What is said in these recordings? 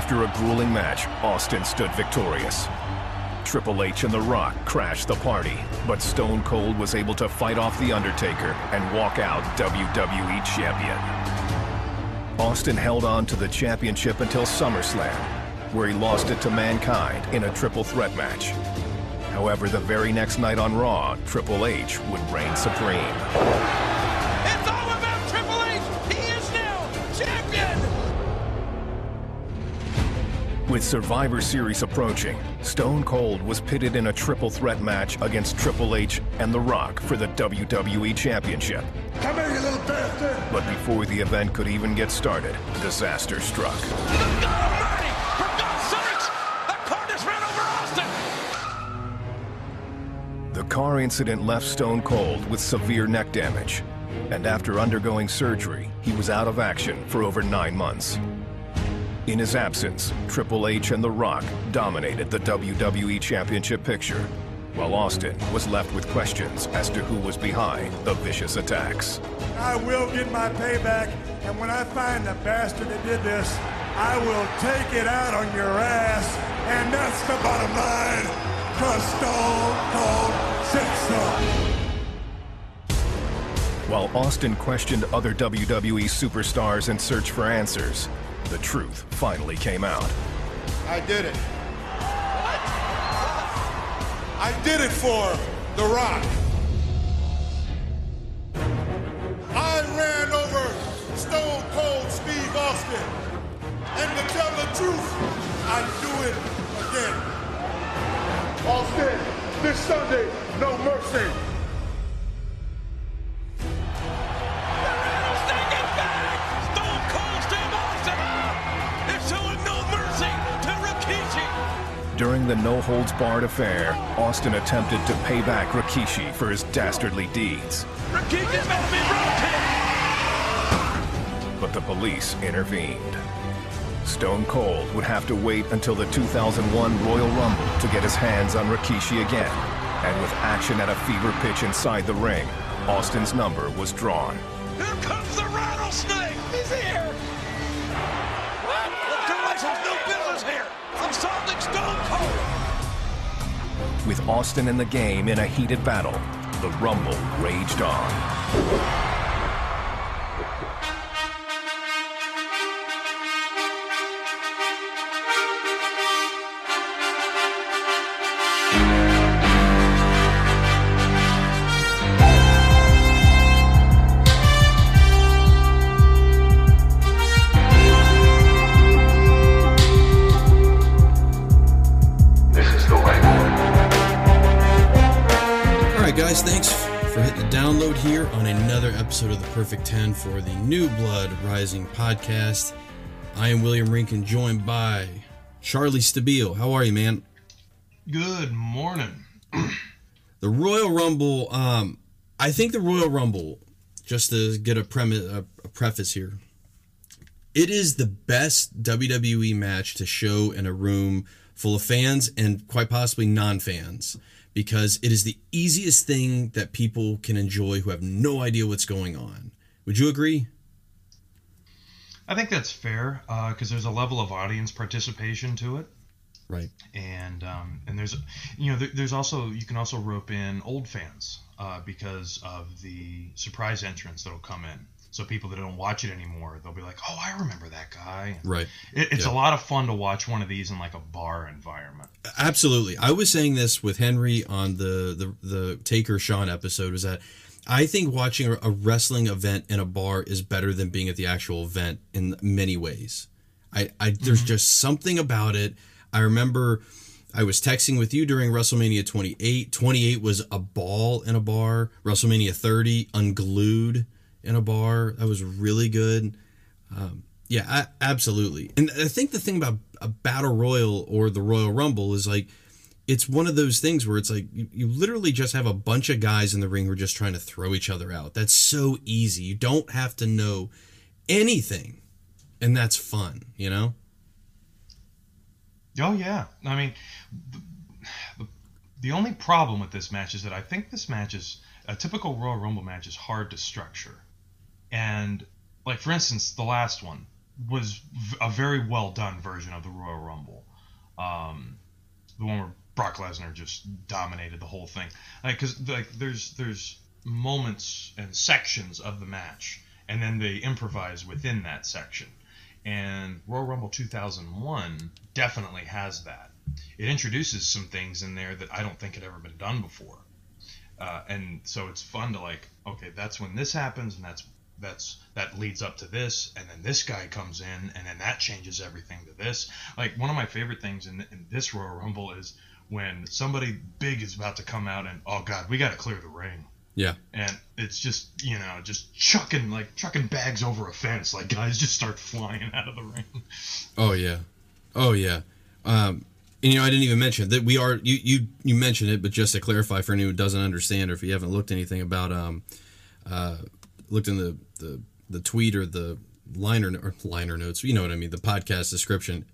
After a grueling match, Austin stood victorious. Triple H and The Rock crashed the party, but Stone Cold was able to fight off The Undertaker and walk out WWE Champion. Austin held on to the championship until SummerSlam, where he lost it to Mankind in a triple threat match. However, the very next night on Raw, Triple H would reign supreme. With Survivor Series approaching, Stone Cold was pitted in a triple threat match against Triple H and The Rock for the WWE Championship. Come here, you little bastard! But before the event could even get started, disaster struck. Good God Almighty! For God's sakes! That car just ran over Austin. The car incident left Stone Cold with severe neck damage, and after undergoing surgery, he was out of action for over nine months. In his absence, Triple H and The Rock dominated the WWE Championship picture, while Austin was left with questions as to who was behind the vicious attacks. I will get my payback, and when I find the bastard that did this, I will take it out on your ass, and that's the bottom line. Cause Stone Cold said so. While Austin questioned other WWE superstars in search for answers, the truth finally came out. I did it. I did it for The Rock. I ran over Stone Cold Steve Austin. And to tell the truth, I'd do it again. Austin, this Sunday, no mercy. During the no holds barred affair, Austin attempted to pay back Rikishi for his dastardly deeds, Rikishi's about to be but the police intervened. Stone Cold would have to wait until the 2001 Royal Rumble to get his hands on Rikishi again. And with action at a fever pitch inside the ring, Austin's number was drawn. Here comes the rattlesnake. He's here. What? H has no business here. Assaulting Stone Cold. With Austin in the game in a heated battle, the Rumble raged on. Download here on another episode of the Perfect 10 for the New Blood Rising podcast. I am William Rinkin, joined by Charlie Stabile. How are you, man? Good morning. The Royal Rumble, um, I think the Royal Rumble, just to get a, premise, a, a preface here, it is the best WWE match to show in a room full of fans and quite possibly non fans because it is the easiest thing that people can enjoy who have no idea what's going on. Would you agree? I think that's fair because there's a level of audience participation to it, Right. and um, and there's you know there, there's also you can also rope in old fans uh, because of the surprise entrance that'll come in. So people that don't watch it anymore, they'll be like, "Oh, I remember that guy." Right. It, it's Yeah. a lot of fun to watch one of these in like a bar environment. Absolutely. I was saying this with Henry on the the, the Taker Shawn episode was that I think watching a, a wrestling event in a bar is better than being at the actual event in many ways. I, I there's mm-hmm. just something about it. I remember I was texting with you during WrestleMania 28. 28 was a ball in a bar. WrestleMania 30 unglued in a bar. That was really good. Um, yeah, I, absolutely. And I think the thing about a battle royal or the Royal Rumble is like it's one of those things where it's like you, you literally just have a bunch of guys in the ring who are just trying to throw each other out. That's so easy. You don't have to know anything, and that's fun. You know. Oh yeah, I mean, the, the, the only problem with this match is that I think this match is a typical Royal Rumble match is hard to structure, and like for instance, the last one, was a very well done version of the Royal Rumble. Um, the one where Brock Lesnar just dominated the whole thing. Because like, there's there's moments and sections of the match, and then they improvise within that section. And Royal Rumble 2001 definitely has that. It introduces some things in there that I don't think had ever been done before. Uh, and so it's fun to like, okay, that's when this happens, and that's that's that leads up to this, and then this guy comes in, and then that changes everything to this. Like one of my favorite things in, in this Royal Rumble is when somebody big is about to come out, and oh god, we got to clear the ring Yeah. and it's just you know just chucking like chucking bags over a fence like guys just start flying out of the ring Oh yeah. Oh yeah. Um, and you know, I didn't even mention that we are you you you mentioned it, but just to clarify for anyone who doesn't understand or if you haven't looked anything about um uh looked in the the the tweet or the liner or liner notes, you know what I mean, the podcast description.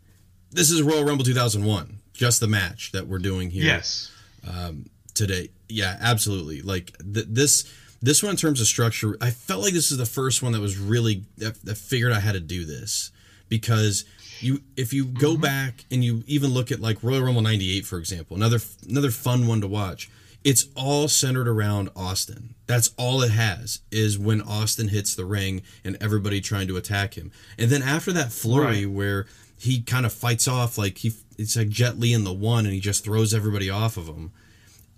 This is Royal Rumble 2001, just the match that we're doing here yes Um, today. Yeah, absolutely. Like th- this this one in terms of structure, I felt like this is the first one that was really that, that figured out how to do this because you if you go back and you even look at like Royal Rumble 98 for example, another another fun one to watch. It's all centered around Austin. That's all it has is when Austin hits the ring and everybody trying to attack him. And then after that flurry Right. where he kind of fights off like he it's like Jet Li in the one and he just throws everybody off of him.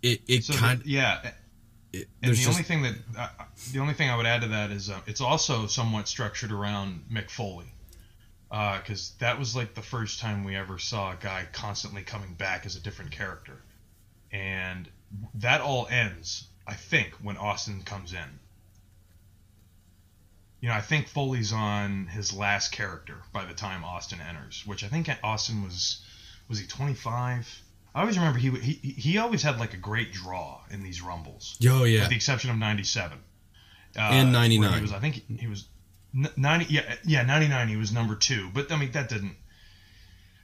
It it so kind the- yeah it, and the there's only thing that uh, the only thing i would add to that is uh, it's also somewhat structured around mick foley because that was like the first time we ever saw a guy constantly coming back as a different character and that all ends i think when austin comes in. You know i think foley's on his last character by the time austin enters which i think austin was was he 25 i always remember he he, he always had like a great draw in these rumbles oh yeah. with the exception of 97 uh, And 99. he was i think he, was n- 90 yeah yeah 99 he was number two but i mean that didn't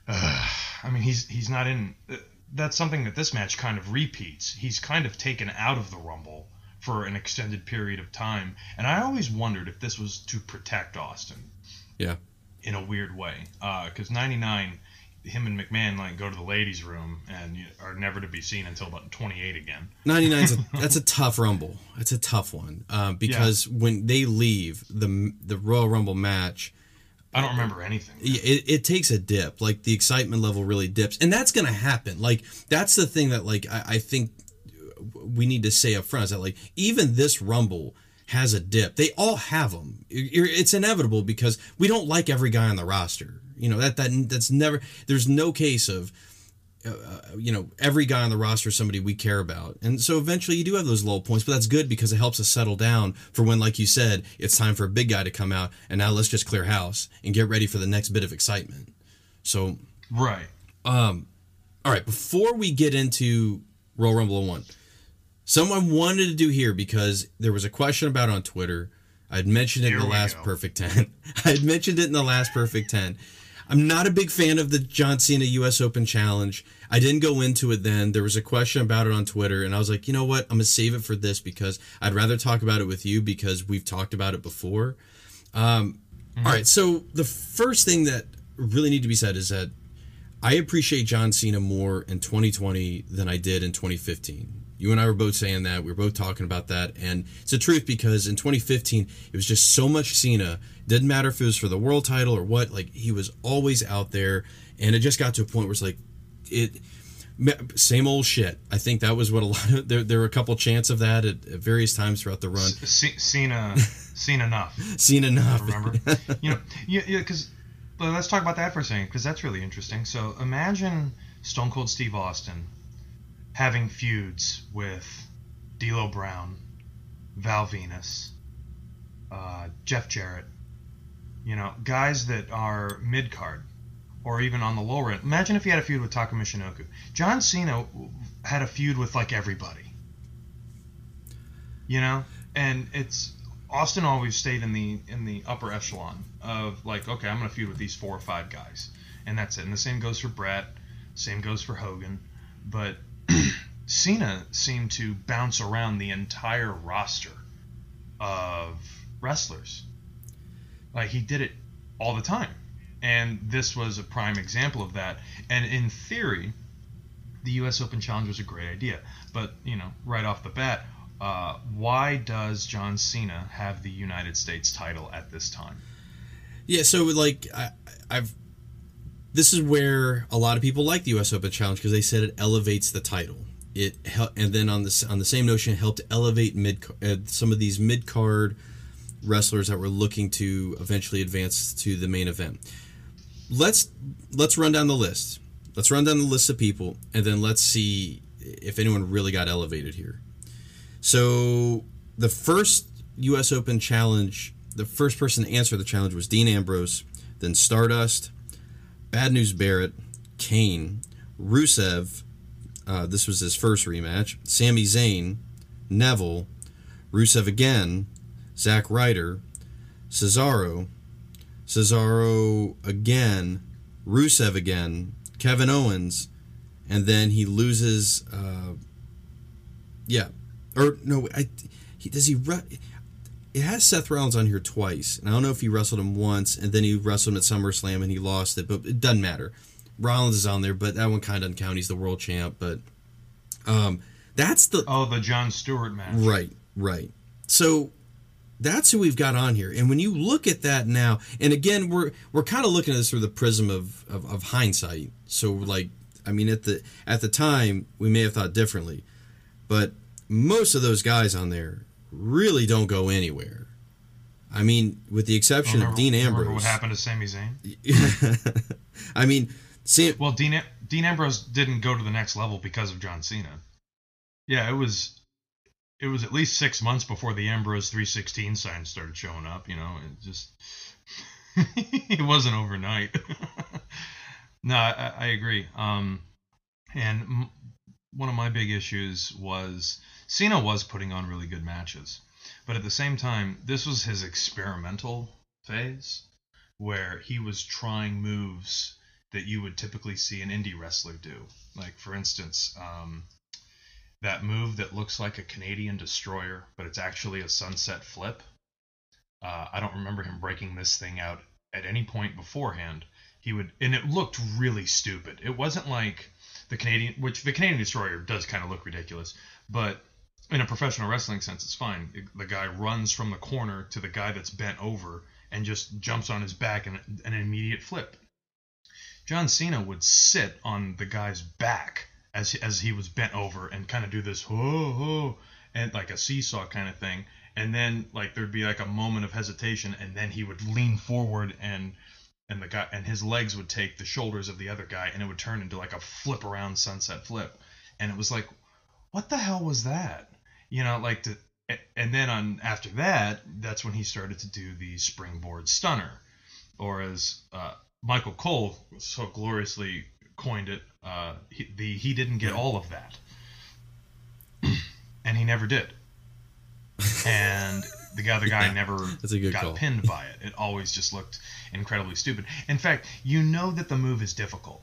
uh, i mean he's he's not in uh, that's something that this match kind of repeats. He's kind of taken out of the rumble for an extended period of time and i always wondered if this was to protect austin. Yeah. In a weird way. Because 99 him and mcmahon like go to the ladies room and you- are never to be seen until about 28 again. 99's a, that's a tough rumble. It's a tough one um, because when they leave the the Royal Rumble match, i don't remember anything it, it takes a dip. Like the excitement level really dips, and that's gonna happen. Like that's the thing that like I, I think we need to say up front is that like even this Rumble has a dip. They all have them. It's inevitable because we don't like every guy on the roster. You know that that that's never. There's no case of uh, you know every guy on the roster is somebody we care about. And so eventually you do have those low points but that's good because it helps us settle down for when like you said it's time for a big guy to come out and now let's just clear house and get ready for the next bit of excitement. So right. all right before we get into royal rumble 1 someone wanted to do here because there was a question about on twitter. I'd mentioned it Here in the last go. perfect 10 i'd mentioned it in the last perfect 10 I'm not a big fan of the John Cena US Open Challenge. I didn't go into it then. There was a question about it on Twitter, and I was like, you know what? I'm gonna save it for this because I'd rather talk about it with you because we've talked about it before. Um, all right, so the first thing that really need to be said is that I appreciate John Cena more in 2020 than I did in 2015. You and I were both saying that. We were both talking about that. And it's the truth because in 2015, it was just so much Cena. Didn't matter if it was for the world title or what. Like, he was always out there. And it just got to a point where it's like, it. Same old shit. I think that was what a lot of. There, there were a couple chants of that at, at various times throughout the run. C- Cena, seen enough. Seen enough. Remember? you know, yeah, yeah. Because let's talk about that for a second, because that's really interesting. So imagine Stone Cold Steve Austin having feuds with D'Lo Brown, Val Venis, uh, Jeff Jarrett. You know, guys that are mid card or even on the lower end. Imagine if he had a feud with Taka Michinoku. John Cena had a feud with like everybody. You know, and it's Austin always stayed in the in the upper echelon of like, okay, I'm gonna feud with these four or five guys, and that's it. And the same goes for Brett, same goes for Hogan, but Cena seemed to bounce around the entire roster of wrestlers. Like he did it all the time. And this was a prime example of that. And in theory, the U.S. Open Challenge was a great idea. But, you know, right off the bat, uh, why does John Cena have the United States title at this time? Yeah, so like I, I've this is where a lot of people like the U.S. Open Challenge because they said it elevates the title. It hel- and then on this on the same notion, it helped elevate mid uh, some of these mid card wrestlers that were looking to eventually advance to the main event. Let's let's run down the list. Let's run down the list of people, and then let's see if anyone really got elevated here. So the first U.S. Open Challenge, the first person to answer the challenge was Dean Ambrose, then Stardust, Bad News Barrett, Kane, Rusev. Uh, this was his first rematch. Sami Zayn, Neville, Rusev again, Zack Ryder, Cesaro, Cesaro again, Rusev again, Kevin Owens, and then he loses. Uh, yeah, or no, I he does he. It has Seth Rollins on here twice, and I don't know if he wrestled him once, and then he wrestled him at SummerSlam and he lost it, but it doesn't matter. Rollins is on there, but that one kind of doesn't count. He's the world champ, but um, that's the oh the Jon Stewart match. Right, right. So that's who we've got on here. And when you look at that now, and again, we're we're kind of looking at this through the prism of, of, of hindsight. So like, I mean, at the at the time, we may have thought differently, but most of those guys on there really don't go anywhere. I mean, with the exception remember, of Dean Ambrose. Remember what happened to Sami Zayn? I mean, Sam, well, Dean Dean Ambrose didn't go to the next level because of John Cena. Yeah, it was it was at least six months before the Ambrose 316 sign started showing up. You know, it just it wasn't overnight. no, I, I agree. Um, and m- one of my big issues was Cena was putting on really good matches, but at the same time, this was his experimental phase where he was trying moves that you would typically see an indie wrestler do. Like, for instance, um, that move that looks like a Canadian destroyer, but it's actually a sunset flip. Uh, I don't remember him breaking this thing out at any point beforehand. He would, and it looked really stupid. It wasn't like the Canadian, which the Canadian destroyer does kind of look ridiculous, but in a professional wrestling sense, it's fine. The guy runs from the corner to the guy that's bent over and just jumps on his back and an immediate flip. John Cena would sit on the guy's back as as he was bent over and kind of do this ho ho and like a seesaw kind of thing. And then like there'd be like a moment of hesitation and then he would lean forward and and the guy and his legs would take the shoulders of the other guy and it would turn into like a flip around sunset flip. And it was like what the hell was that? You know like to and then on after that that's when he started to do the springboard stunner or as uh, michael cole so gloriously coined it uh, he, the he didn't get all of that, and he never did. And the other guy yeah, never got call. pinned by it. It always just looked incredibly stupid. In fact, you know that the move is difficult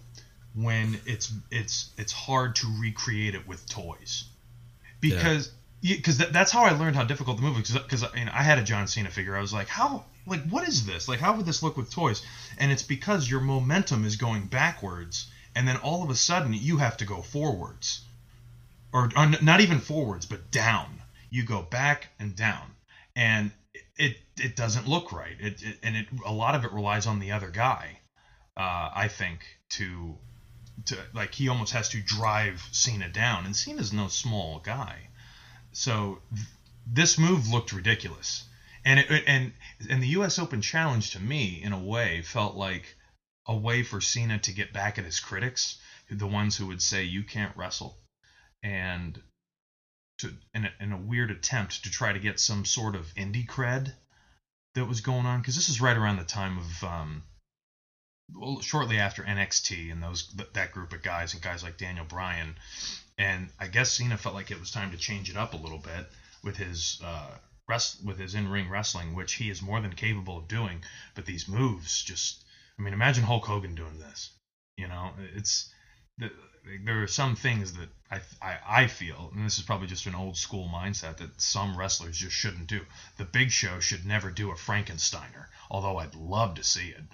when it's it's it's hard to recreate it with toys because because yeah. that's how I learned how difficult the move is because you know, I had a John Cena figure I was like how like what is this like how would this look with toys and it's because your momentum is going backwards and then all of a sudden you have to go forwards. Or, or not even forwards but down. You go back and down. And it it doesn't look right. It, it and it a lot of it relies on the other guy uh, i think to to like he almost has to drive Cena down. And Cena's no small guy. So th- this move looked ridiculous. And it, and and the US Open challenge to me in a way felt like a way for Cena to get back at his critics, the ones who would say you can't wrestle, and to in a, in a weird attempt to try to get some sort of indie cred that was going on because this is right around the time of um, well, shortly after NXT and those that group of guys and guys like Daniel Bryan, and I guess Cena felt like it was time to change it up a little bit with his uh, with his in ring wrestling, which he is more than capable of doing. But these moves just I mean, imagine Hulk Hogan doing this. You know, it's there are some things that I, I I feel, and this is probably just an old school mindset that some wrestlers just shouldn't do. The Big Show should never do a Frankensteiner, although I'd love to see it.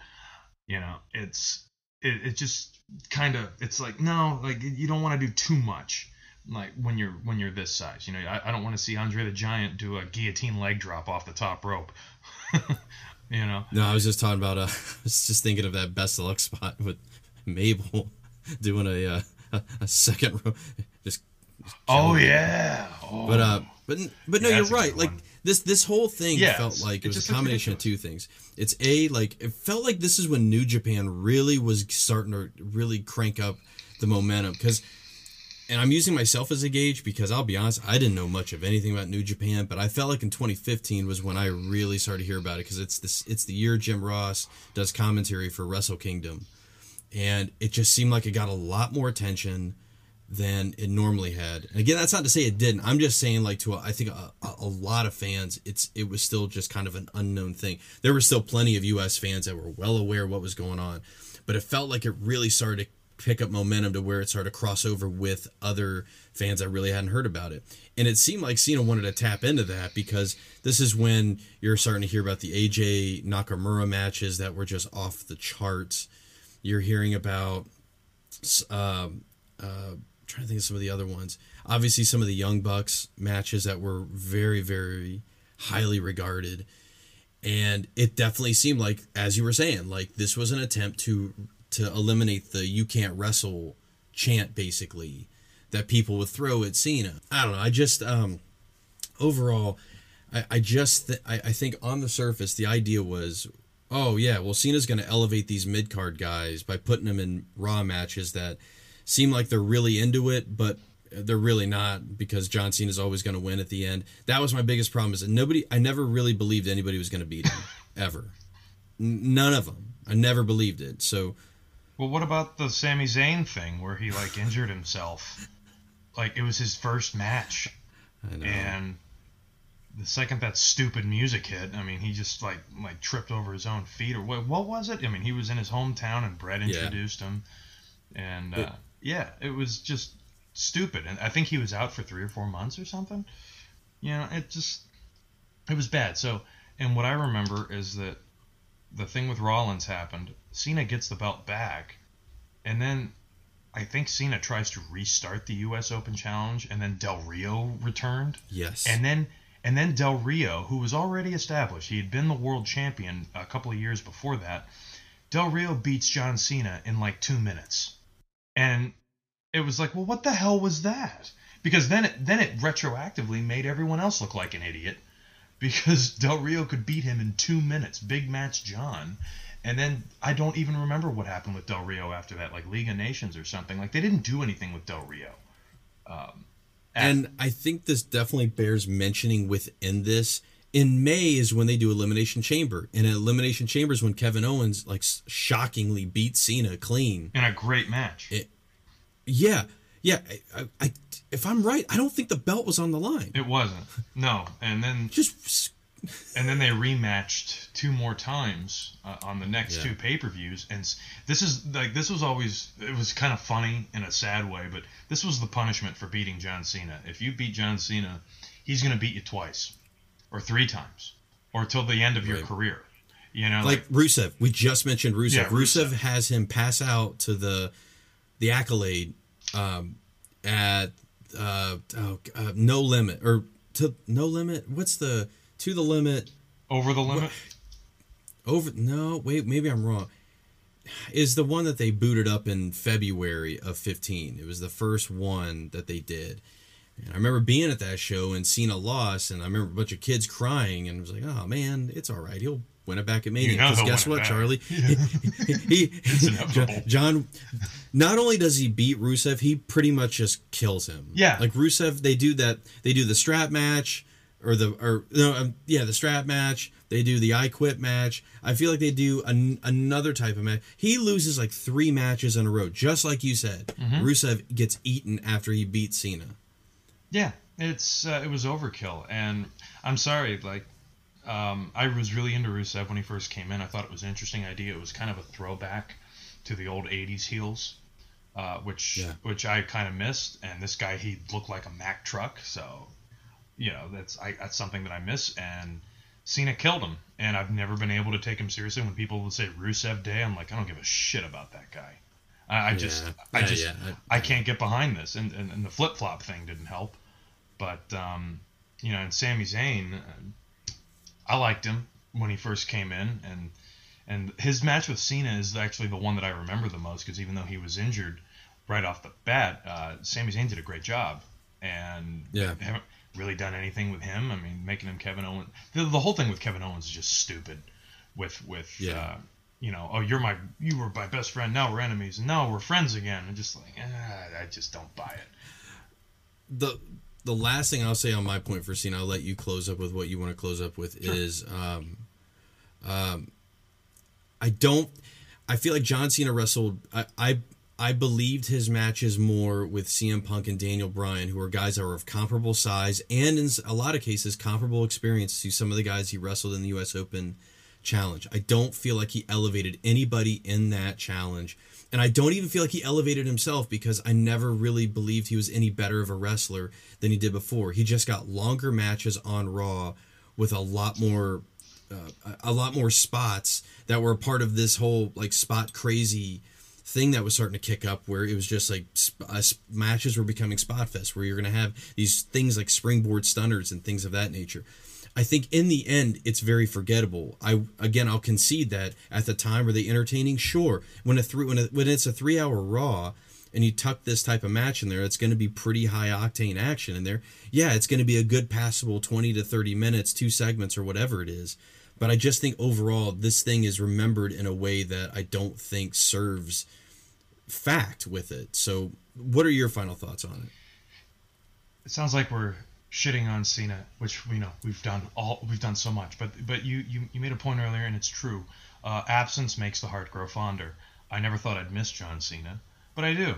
You know, it's it, it just kind of it's like no, like you don't want to do too much like when you're when you're this size. You know, I, I don't want to see Andre the Giant do a guillotine leg drop off the top rope. you know. No, I was just talking about. Uh, I was just thinking of that best of luck spot with Mabel doing a uh, a, a second row. Just. Oh yeah. Oh. But uh, but but no, Yeah, you're right. like one. this this whole thing Yeah, felt like it it was a combination of two things. It's a like it felt like this is when New Japan really was starting to really crank up the momentum because. And I'm using myself as a gauge because I'll be honest, I didn't know much of anything about New Japan, but I felt like in 2015 was when I really started to hear about it because it's this it's the year Jim Ross does commentary for Wrestle Kingdom, and it just seemed like it got a lot more attention than it normally had. And again, that's not to say it didn't. I'm just saying, like to a, I think a, a, lot of fans, it's it was still just kind of an unknown thing. There were still plenty of U.S. fans that were well aware what was going on, but it felt like it really started to pick up momentum to where it started to cross over with other fans that really hadn't heard about it. And it seemed like Cena wanted to tap into that because this is when you're starting to hear about the AJ Nakamura matches that were just off the charts. You're hearing about um, uh, trying to think of some of the other ones. Obviously, some of the Young Bucks matches that were very, very highly regarded, and it definitely seemed like, as you were saying, like this was an attempt to to eliminate the "you can't wrestle" chant, basically, that people would throw at Cena. I don't know. I just um, overall, I, I just th- I, I think on the surface the idea was oh yeah well cena's to elevate these mid-card guys by putting them in raw matches that seem like they're really into it but they're really not because john cena's always going to win at the end that was my biggest problem is that nobody i never really believed anybody was going to beat him ever none of them i never believed it so Well, what about the Sami Zayn thing where he like injured himself? Like it was his first match, i know and the second that stupid music hit, I mean, he just like like tripped over his own feet or what? What was it? I mean, he was in his hometown and Brett Yeah. introduced him, and uh, It- yeah, it was just stupid. And I think he was out for three or four months or something. You know, it just it was bad. So, and what I remember is that the thing with Rollins happened. Cena gets the belt back, and then I think Cena tries to restart the U.S. Open Challenge, and then Del Rio returned, yes and then and then Del Rio, who was already established, he had been the world champion a couple of years before that. Del Rio beats John Cena in like two minutes, and it was like, well, what the hell was that? Because then it then it retroactively made everyone else look like an idiot because Del Rio could beat him in two minutes. Big match John. And then I don't even remember what happened with Del Rio after that, like League of Nations or something. Like they didn't do anything with Del Rio. Um, And I think this definitely bears mentioning within this. In May is when they do Elimination Chamber, and in Elimination Chamber is when Kevin Owens like shockingly beats Cena clean. in a great match. It- Yeah, yeah. I, I, if I'm right, I don't think the belt was on the line. It wasn't. No. And then Just and then they rematched two more times uh, on the next Yeah. two pay-per-views and this is like this was always it was kind of funny in a sad way but this was the punishment for beating John Cena if you beat John Cena he's going to beat you twice or three times or till the end of your career you know like Rusev. We just mentioned Rusev. Yeah, Rusev. Rusev. has him pass out to the the accolade um, at uh, oh, uh, no limit or to no limit. What's the to the limit? over the limit? Over no wait maybe i'm wrong. Is the one that they booted up in february of 15 it was the first one that they did. And i remember being at that show and seeing a loss and i remember a bunch of kids crying and was like oh man it's all right. He'll win it back at mania. You know because guess what charlie? He, inevitable. john not only does he beat rusev he pretty much just kills him. Yeah. like rusev they do that they do the strap match or the or no um, yeah the strap match they do the i quit match i feel like they do an, another type of match he loses like three matches in a row just like you said Mm-hmm. rusev gets eaten after he beats cena Yeah, it's uh, it was overkill, and I'm sorry. Like, um, I was really into Rusev when he first came in. I thought it was an interesting idea. It was kind of a throwback to the old '80s heels, uh, which Yeah. which I kind of missed. And this guy, he looked like a Mack truck, so you know that's I, that's something that I miss. And Cena killed him, and I've never been able to take him seriously. When people would say Rusev Day, I'm like, I don't give a shit about that guy. I, I just, I Yeah, just, yeah. I can't get behind this, and and, and the flip flop thing didn't help. But um, you know, and Sami Zayn, uh, I liked him when he first came in, and and his match with Cena is actually the one that I remember the most because even though he was injured right off the bat, uh, Sami Zayn did a great job, and Yeah. Really done anything with him. I mean, making him Kevin Owens, the, the whole thing with Kevin Owens is just stupid. With with Yeah. uh, you know, oh, you're my you were my best friend. Now we're enemies, and now we're friends again. And just like, ah, I just don't buy it. the the last thing I'll say on my point for Cena, I'll let you close up with what you want to close up with is um, um, I don't I feel like John Cena wrestled I, I I believed his matches more with CM Punk and Daniel Bryan, who are guys that were of comparable size and in a lot of cases comparable experience to some of the guys he wrestled in the US Open challenge. I don't feel like he elevated anybody in that challenge. And I don't even feel like he elevated himself because I never really believed he was any better of a wrestler than he did before. He just got longer matches on Raw with a lot more uh, a lot more spots that were a part of this whole like spot crazy thing that was starting to kick up where it was just like uh, matches were becoming spot fest where you're going to have these things like springboard stunners and things of that nature I think in the end it's very forgettable. I again I'll concede that at the time were they entertaining? Sure. When a three when a, when it's a three hour Raw and you tuck this type of match in there, it's going to be pretty high octane action in there. Yeah, it's going to be a good passable twenty to thirty minutes, two segments or whatever it is. But I just think overall this thing is remembered in a way that I don't think serves fact with it. So, what are your final thoughts on it? It sounds like we're shitting on Cena, which we know we've done all we've done so much. But but you you, you made a point earlier, and it's true. Uh, absence makes the heart grow fonder. I never thought I'd miss John Cena, but I do.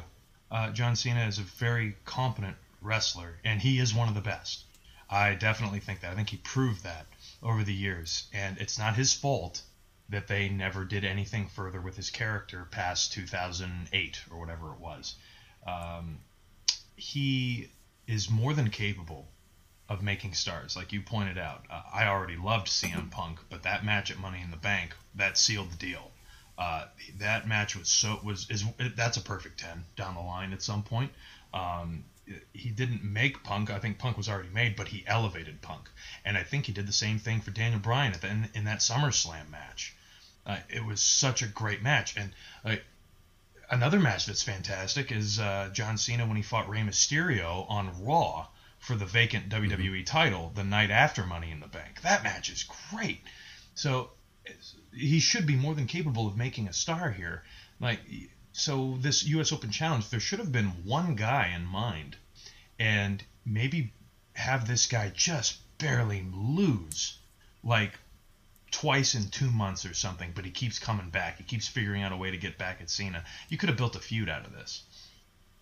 Uh, John Cena is a very competent wrestler, and he is one of the best. I definitely think that. I think he proved that over the years, and it's not his fault that they never did anything further with his character past 2008 or whatever it was. Um, he is more than capable of making stars, like you pointed out. Uh, I already loved CM Punk, but that match at Money in the Bank that sealed the deal. Uh, that match was so was is that's a perfect ten down the line at some point. Um, he didn't make Punk. I think Punk was already made, but he elevated Punk, and I think he did the same thing for Daniel Bryan at the, in, in that SummerSlam match. Uh, it was such a great match, and uh, another match that's fantastic is uh, John Cena when he fought Rey Mysterio on Raw for the vacant WWE title the night after Money in the Bank. That match is great. So he should be more than capable of making a star here. Like so, this U.S. Open Challenge, there should have been one guy in mind, and maybe have this guy just barely lose, like twice in two months or something, but he keeps coming back. He keeps figuring out a way to get back at Cena. You could have built a feud out of this.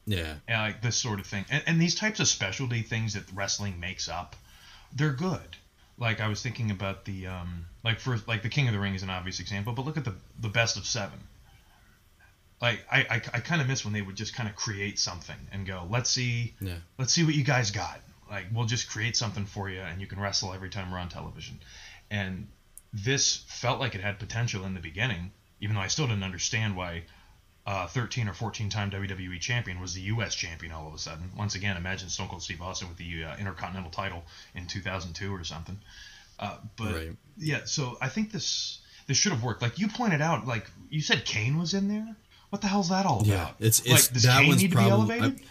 Yeah. Yeah, like this sort of thing. And, and these types of specialty things that wrestling makes up, they're good. Like I was thinking about the um, like for like the King of the Ring is an obvious example, but look at the the best of seven. Like I I, I kind of miss when they would just kind of create something and go, let's see, Yeah. let's see what you guys got. Like we'll just create something for you, and you can wrestle every time we're on television. And this felt like it had potential in the beginning, even though I still didn't understand why uh, 13 or 14 time WWE champion was the U.S. champion all of a sudden. Once again, imagine Stone Cold Steve Austin with the uh, Intercontinental title in 2002 or something. Uh, but Right. yeah, so I think this this should have worked. Like you pointed out, like you said, Kane was in there. What the hell's that all about? Yeah, it's- like it's- does that one's need to probably- be elevated?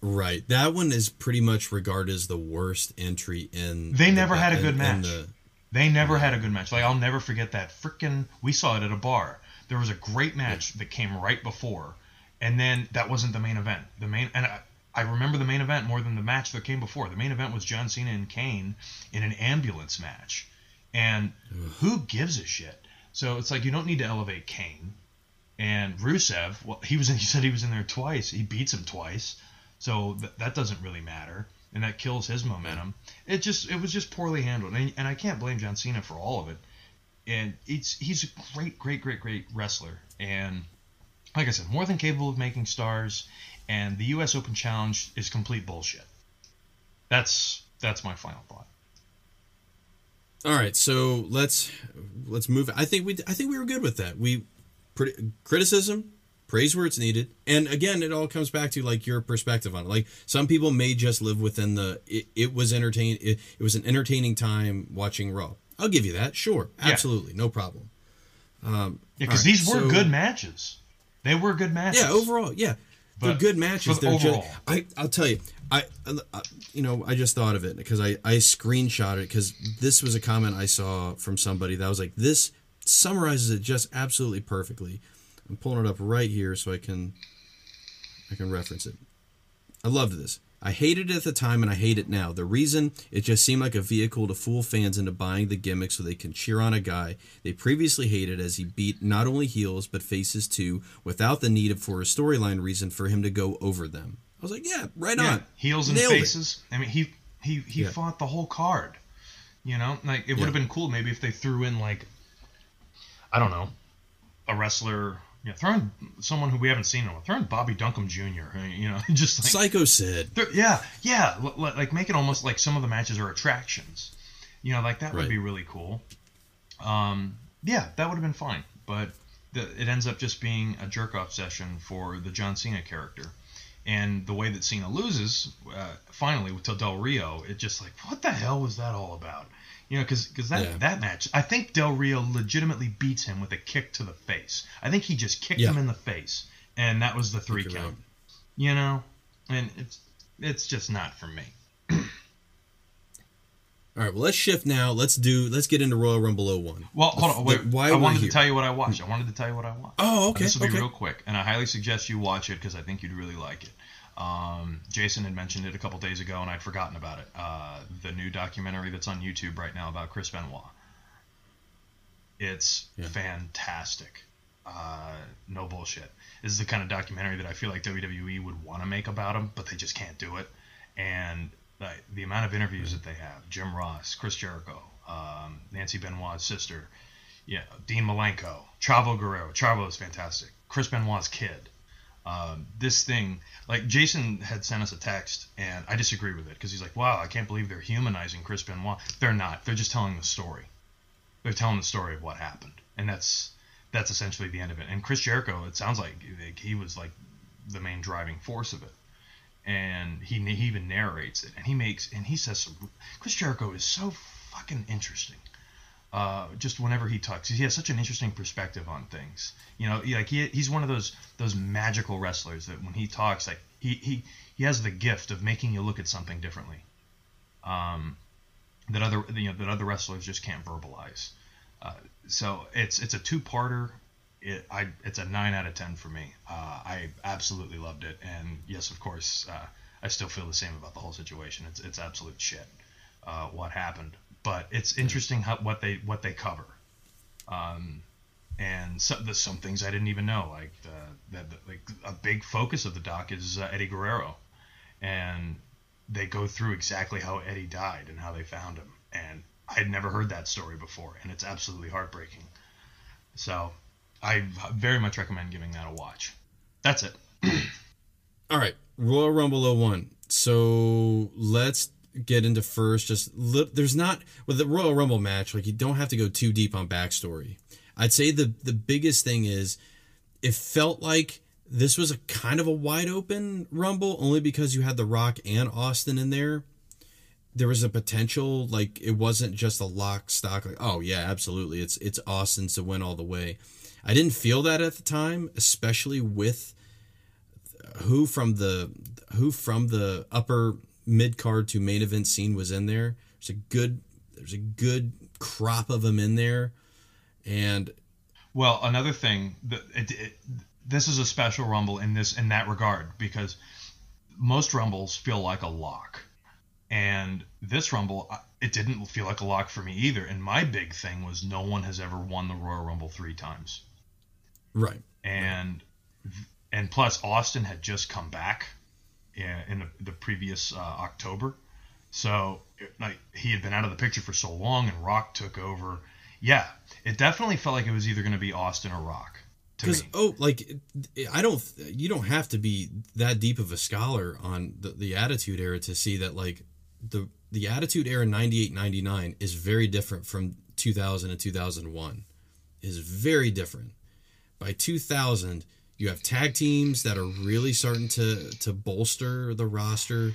Right. That one is pretty much regarded as the worst entry in. They the- never had a good in match. the- They never had a good match. Like I'll never forget that freaking. We saw it at a bar. There was a great match that came right before, and then that wasn't the main event. The main and I, I remember the main event more than the match that came before. The main event was John Cena and Kane in an ambulance match, and who gives a shit? So it's like you don't need to elevate Kane and Rusev. Well, he was in, he said he was in there twice. He beats him twice, so th- that doesn't really matter, and that kills his momentum. It just it was just poorly handled, and, and I can't blame John Cena for all of it. And it's he's a great, great, great, great wrestler, and like I said, more than capable of making stars, and the U.S. Open Challenge is complete bullshit. That's that's my final thought. All right, so let's let's move. I think we I think we were good with that. We criticism, praise where it's needed, and again, it all comes back to like your perspective on it. Like some people may just live within the. It, it was entertain. It, it was an entertaining time watching Raw. I'll give you that. Sure, absolutely, no problem. Um, Yeah, because all right, these were so- good matches. They were good matches. Yeah, overall, yeah, they're good matches. They're just. overall. I I'll tell you, I, I you know I just thought of it because I I screenshot it because this was a comment I saw from somebody that was like this summarizes it just absolutely perfectly. I'm pulling it up right here so I can I can reference it. I loved this. I hated it at the time and I hate it now. The reason it just seemed like a vehicle to fool fans into buying the gimmick so they can cheer on a guy they previously hated as he beat not only heels but faces too without the need for a storyline reason for him to go over them. I was like, yeah, right Yeah, on. heels and Nailed it. faces. I mean, he he he Yeah. fought the whole card. You know, like it would Yeah. have been cool maybe if they threw in like, I don't know, a wrestler. Yeah, throwing someone who we haven't seen in a while. Throwing Bobby Duncum Jr. You know, just like Psycho Sid. They're- yeah, yeah, l- l- like make it almost like some of the matches are attractions. You know, like that would be really cool. Um, yeah, that would have been fine, but the, it ends up just being a jerk off session for the John Cena character. And the way that Cena loses, uh, finally with Del Rio, it just like what the hell was that all about? You know, because because that Yeah. that match, I think Del Rio legitimately beats him with a kick to the face. I think he just kicked Yeah. him in the face, and that was the three count right. you know and it's it's just not for me All right, well let's shift now. Let's do let's get into Royal Rumble 01. well hold on The- wait why i wanted to tell you what i watched hmm. i wanted to tell you what i watched Oh, And okay. this will be real quick and i highly suggest you watch it because i think you'd really like it um, jason had mentioned it a couple days ago and i'd forgotten about it uh, the new documentary that's on youtube right now about chris benoit it's Yeah. fantastic uh, no bullshit this is the kind of documentary that i feel like wwe would want to make about him but they just can't do it and like, the amount of interviews that they have Jim Ross, Chris Jericho, um, Nancy Benoit's sister, yeah, Dean Malenko, Chavo Guerrero. Chavo is fantastic. Chris Benoit's kid. Um, this thing, like Jason had sent us a text, and I disagree with it because he's like, "Wow, I can't believe they're humanizing Chris Benoit." They're not. They're just telling the story. They're telling the story of what happened, and that's that's essentially the end of it. And Chris Jericho, it sounds like, he was like the main driving force of it and he, he even narrates it and he makes and he says some chris jericho is so fucking interesting uh, just whenever he talks he has such an interesting perspective on things. You know like he, he's one of those those magical wrestlers that when he talks like he, he he has the gift of making you look at something differently um, that other you know that other wrestlers just can't verbalize. Uh, so it's it's a two-parter. It, I, it's a nine out of ten for me. Uh, I absolutely loved it, and yes, of course, uh, I still feel the same about the whole situation. It's it's absolute shit uh, what happened, but it's interesting how what they what they cover, um, and some there's some things I didn't even know. Like the, that like a big focus of the doc is uh, Eddie Guerrero, and they go through exactly how Eddie died and how they found him, and I had never heard that story before, and it's absolutely heartbreaking. So I very much recommend giving that a watch. That's it. All right, Royal Rumble 01. So let's get into first. Just li- there's not with the Royal Rumble match. Like you don't have to go too deep on backstory. I'd say the the biggest thing is it felt like this was a kind of a wide open Rumble only because you had The Rock and Austin in there. There was a potential like it wasn't just a lock stock like oh yeah absolutely it's it's Austin's to win all the way. I didn't feel that at the time, especially with who from the who from the upper mid card to main event scene was in there. There's a good there's a good crop of them in there, and Well, another thing that this is a special rumble in this in that regard because most rumbles feel like a lock, and this rumble it didn't feel like a lock for me either. And my big thing was no one has ever won the Royal Rumble three times. right, and and plus Austin had just come back in, in the, the previous uh, October, so like he had been out of the picture for so long, and Rock took over. Yeah, it definitely felt like it was either going to be Austin or Rock, Because oh, like I don't, you don't have to be that deep of a scholar on the, the Attitude Era to see that like the the Attitude Era 98 99 is very different from 2000 and 2001. Is very different. By 2000, you have tag teams that are really starting to to bolster the roster.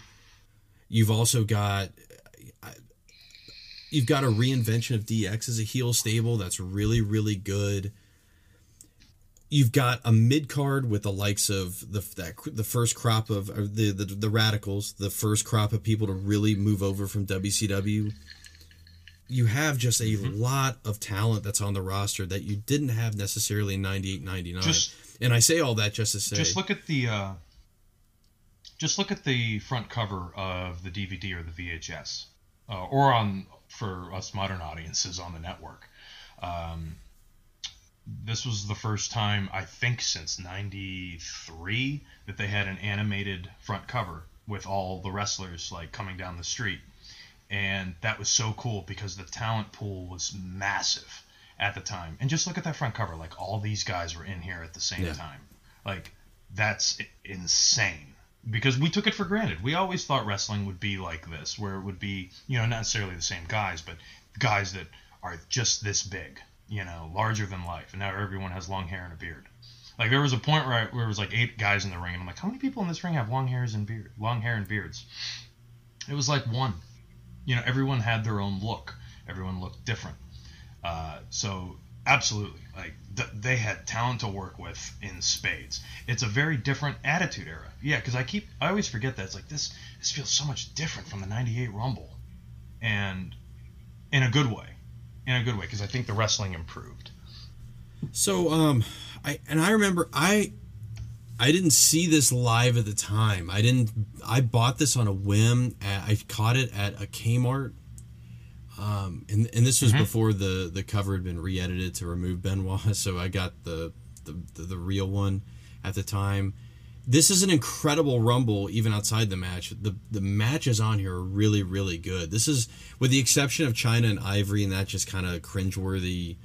You've also got you've got a reinvention of DX as a heel stable that's really really good. You've got a mid card with the likes of the that the first crop of the, the the radicals, the first crop of people to really move over from WCW. You have just a Mm-hmm. lot of talent that's on the roster that you didn't have necessarily in 98 99. Just- and I say all that just to say just look at the uh, just look at the front cover of the DVD or the VHS, uh, or on for us modern audiences on the network. Um, this was the first time I think since '93 that they had an animated front cover with all the wrestlers like coming down the street, and that was so cool because the talent pool was massive at the time. And just look at that front cover, like all these guys were in here at the same Yeah. time. Like that's insane because we took it for granted. We always thought wrestling would be like this, where it would be, you know, not necessarily the same guys, but guys that are just this big, you know, larger than life. And now everyone has long hair and a beard. Like there was a point where, I, where it was like eight guys in the ring, and I'm like, how many people in this ring have long hairs and beard, long hair and beards? It was like one. You know, everyone had their own look. Everyone looked different. Uh, so absolutely, like th- they had talent to work with in spades. It's a very different attitude era. Yeah, because I keep I always forget that it's like this. This feels so much different from the '98 Rumble, and in a good way, in a good way, because I think the wrestling improved. So um I and I remember I I didn't see this live at the time. I didn't I bought this on a whim. I caught it at a Kmart. Um and and this was before the the cover had been re-edited to remove Benoit, so I got the the, the, the real one at the time. This is an incredible rumble even outside the match. The the matches on here are really really good. This is with the exception of Chyna and Ivory and that just kind of cringeworthy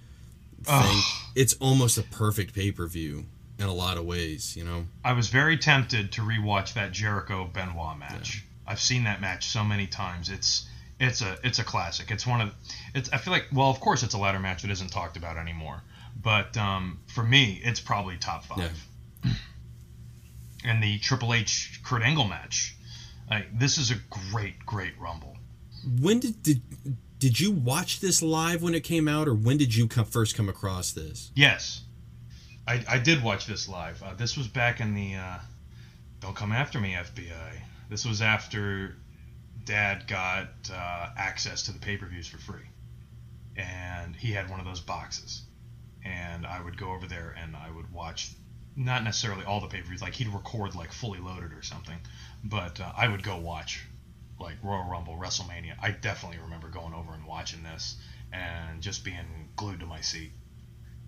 thing. It's almost a perfect pay per view in a lot of ways, you know. I was very tempted to rewatch that Jericho Benoit match. I've seen that match so many times. It's it's a it's a classic. It's one of it's I feel like well of course it's a ladder match that isn't talked about anymore. But um, for me it's probably top five. And the Triple H Kurt Angle match, like this is a great great rumble. When did did did you watch this live when it came out, or when did you come, first come across this? Yes, I, I did watch this live. Uh, this was back in the uh, Don't Come After Me FBI. This was after Dad got uh, access to the pay per views for free. And he had one of those boxes. And I would go over there and I would watch, not necessarily all the pay per views, like he'd record like fully loaded or something. But uh, I would go watch like Royal Rumble, WrestleMania. I definitely remember going over and watching this and just being glued to my seat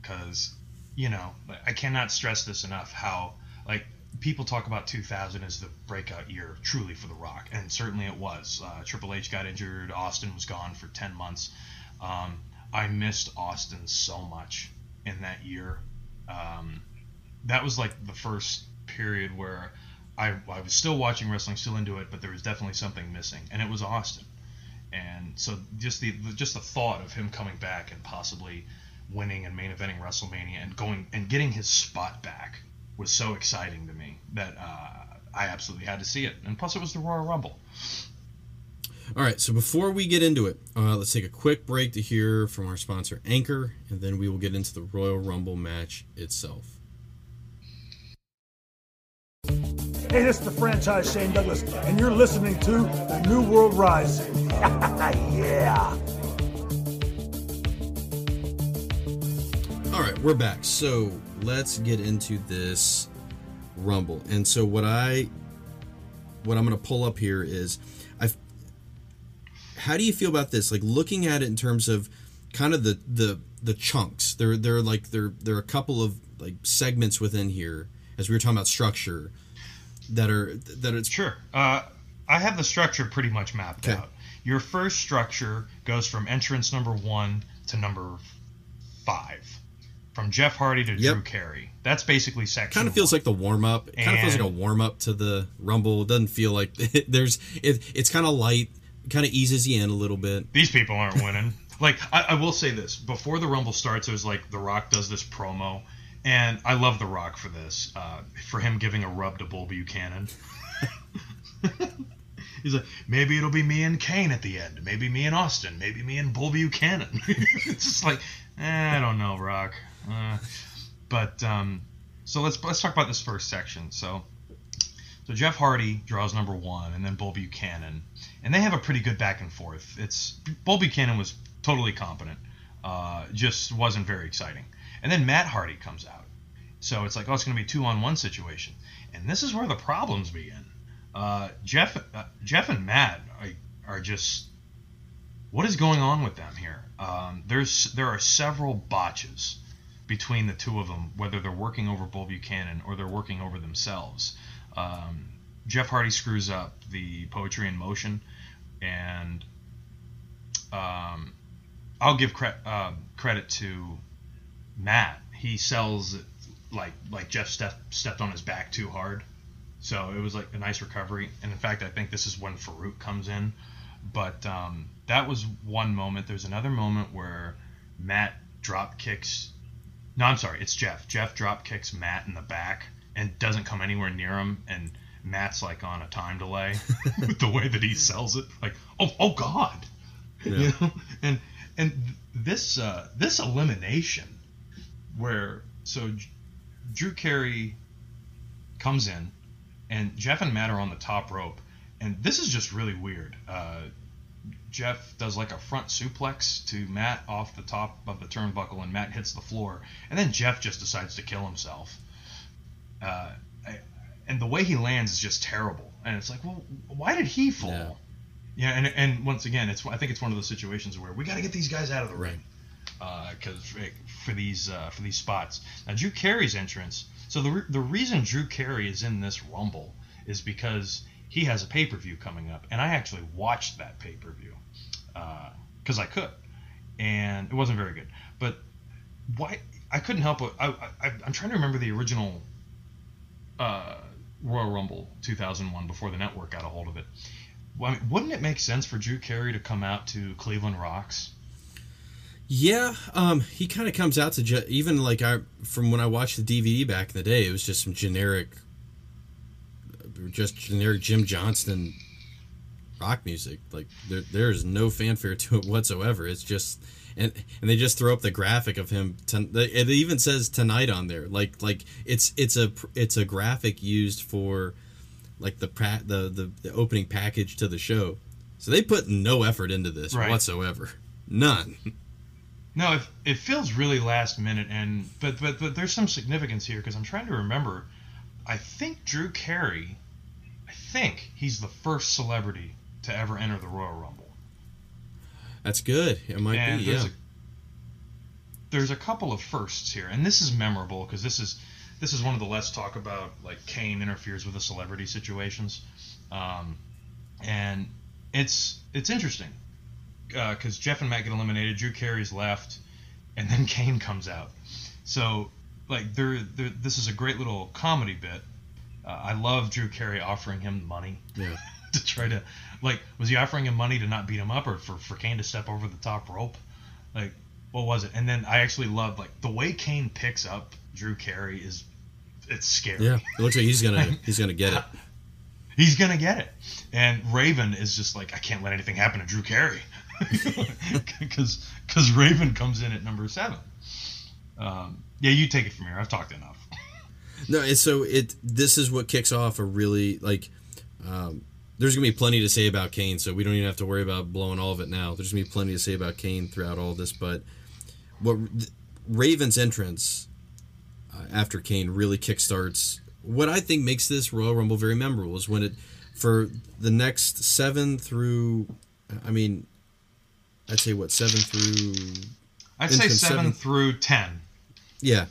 because you know I cannot stress this enough how like people talk about 2000 as the breakout year truly for The Rock and certainly it was. Uh, Triple H got injured, Austin was gone for 10 months. Um, I missed Austin so much in that year. Um, that was like the first period where I, I was still watching wrestling, still into it, but there was definitely something missing, and it was Austin. And so just the just the thought of him coming back and possibly winning and main eventing WrestleMania and going and getting his spot back was so exciting to me that uh, I absolutely had to see it. And plus, it was the Royal Rumble. All right, so before we get into it, uh, let's take a quick break to hear from our sponsor Anchor, and then we will get into the Royal Rumble match itself. Hey, this is the franchise Shane Douglas, and you're listening to The New World Rising. yeah. All right, we're back. So let's get into this Rumble. And so what I, what I'm going to pull up here is, I. How do you feel about this? Like looking at it in terms of kind of the the the chunks. There there are like there there are a couple of like segments within here as we were talking about structure that are that it's Sure. Uh, I have the structure pretty much mapped Okay. out. Your first structure goes from entrance number one to number five. From Jeff Hardy to Yep. Drew Carey. That's basically section. kind of feels like the warm up. It kind of feels like a warm up to the Rumble. It doesn't feel like there's it. It's kind of light. Kind of eases you in a little bit. these people aren't winning. like I, I will say this: before the Rumble starts, it was like The Rock does this promo, and I love The Rock for this, uh, for him giving a rub to Bull Buchanan. He's like, maybe it'll be me and Kane at the end, maybe me and Austin, maybe me and Bull Buchanan. it's just like, eh, I don't know, Rock. Uh, but um, so let's let's talk about this first section. So. So Jeff Hardy draws number one, and then Bull Buchanan, and they have a pretty good back and forth. It's Bull Buchanan was totally competent, uh, just wasn't very exciting. And then Matt Hardy comes out, so it's like, oh, it's going to be a two-on-one situation, and this is where the problems begin. Uh, Jeff, uh, Jeff and Matt are, are just, what is going on with them here? Um, there's there are several botches between the two of them, whether they're working over Bull Buchanan or they're working over themselves. Um, Jeff Hardy screws up the poetry in motion, and um, I'll give cre- uh, credit to Matt. He sells it like like Jeff stepped stepped on his back too hard, so it was like a nice recovery. And in fact, I think this is when Farouk comes in. But um, that was one moment. There's another moment where Matt drop kicks. No, I'm sorry. It's Jeff. Jeff drop kicks Matt in the back and doesn't come anywhere near him. And Matt's like on a time delay with the way that he sells it. Like, oh, oh God, you know. And and this uh, this elimination where so Drew Carey comes in and Jeff and Matt are on the top rope, and this is just really weird. Uh, Jeff does like a front suplex to Matt off the top of the turnbuckle, and Matt hits the floor, and then Jeff just decides to kill himself. Uh, and the way he lands is just terrible, and it's like, well, why did he fall? Yeah. Yeah, and, and once again, it's I think it's one of those situations where we got to get these guys out of the ring because for these uh, for these spots. Now Drew Carey's entrance. So the re- the reason Drew Carey is in this Rumble is because he has a pay per view coming up, and I actually watched that pay per view because I could, and it wasn't very good. But why I couldn't help it. I, I I'm trying to remember the original uh, Royal Rumble 2001 before the network got a hold of it. Well, I mean, wouldn't it make sense for Drew Carey to come out to Cleveland Rocks? Yeah, um, he kind of comes out to ju- even like I from when I watched the DVD back in the day, it was just some generic, just generic Jim Johnston rock music. Like there, there's no fanfare to it whatsoever. It's just and and they just throw up the graphic of him. It even says tonight on there. Like like it's it's a it's a graphic used for like the pra- the, the the opening package to the show. So they put no effort into this Right. whatsoever. None. No, it, it feels really last minute, and but but but there's some significance here because I'm trying to remember. I think Drew Carey, think he's the first celebrity to ever enter the Royal Rumble. That's good. It might and be, there's yeah. a there's a couple of firsts here, and this is memorable because this is this is one of the less talk about like Kane interferes with the celebrity situations, um, and it's it's interesting because Jeff and Matt get eliminated, Drew Carey's left, and then Kane comes out. So like there, there this is a great little comedy bit. Uh, I love Drew Carey offering him money Yeah. to try to like was he offering him money to not beat him up or for, for Kane to step over the top rope? Like what was it? And then I actually love like the way Kane picks up Drew Carey is it's scary. Yeah. It looks like he's gonna he's gonna get it. He's gonna get it. And Raven is just like I can't let anything happen to Drew Carey because because Raven comes in at number seven. Um, yeah, you take it from here. I've talked enough. No, it's so it this is what kicks off a really like um there's gonna be plenty to say about Kane, so we don't even have to worry about blowing all of it now. There's gonna be plenty to say about Kane throughout all this, but what Raven's entrance uh, after Kane really kickstarts what I think makes this Royal Rumble very memorable is when it for the next seven through I mean I'd say what seven through I'd say seven, seven. through ten. yeah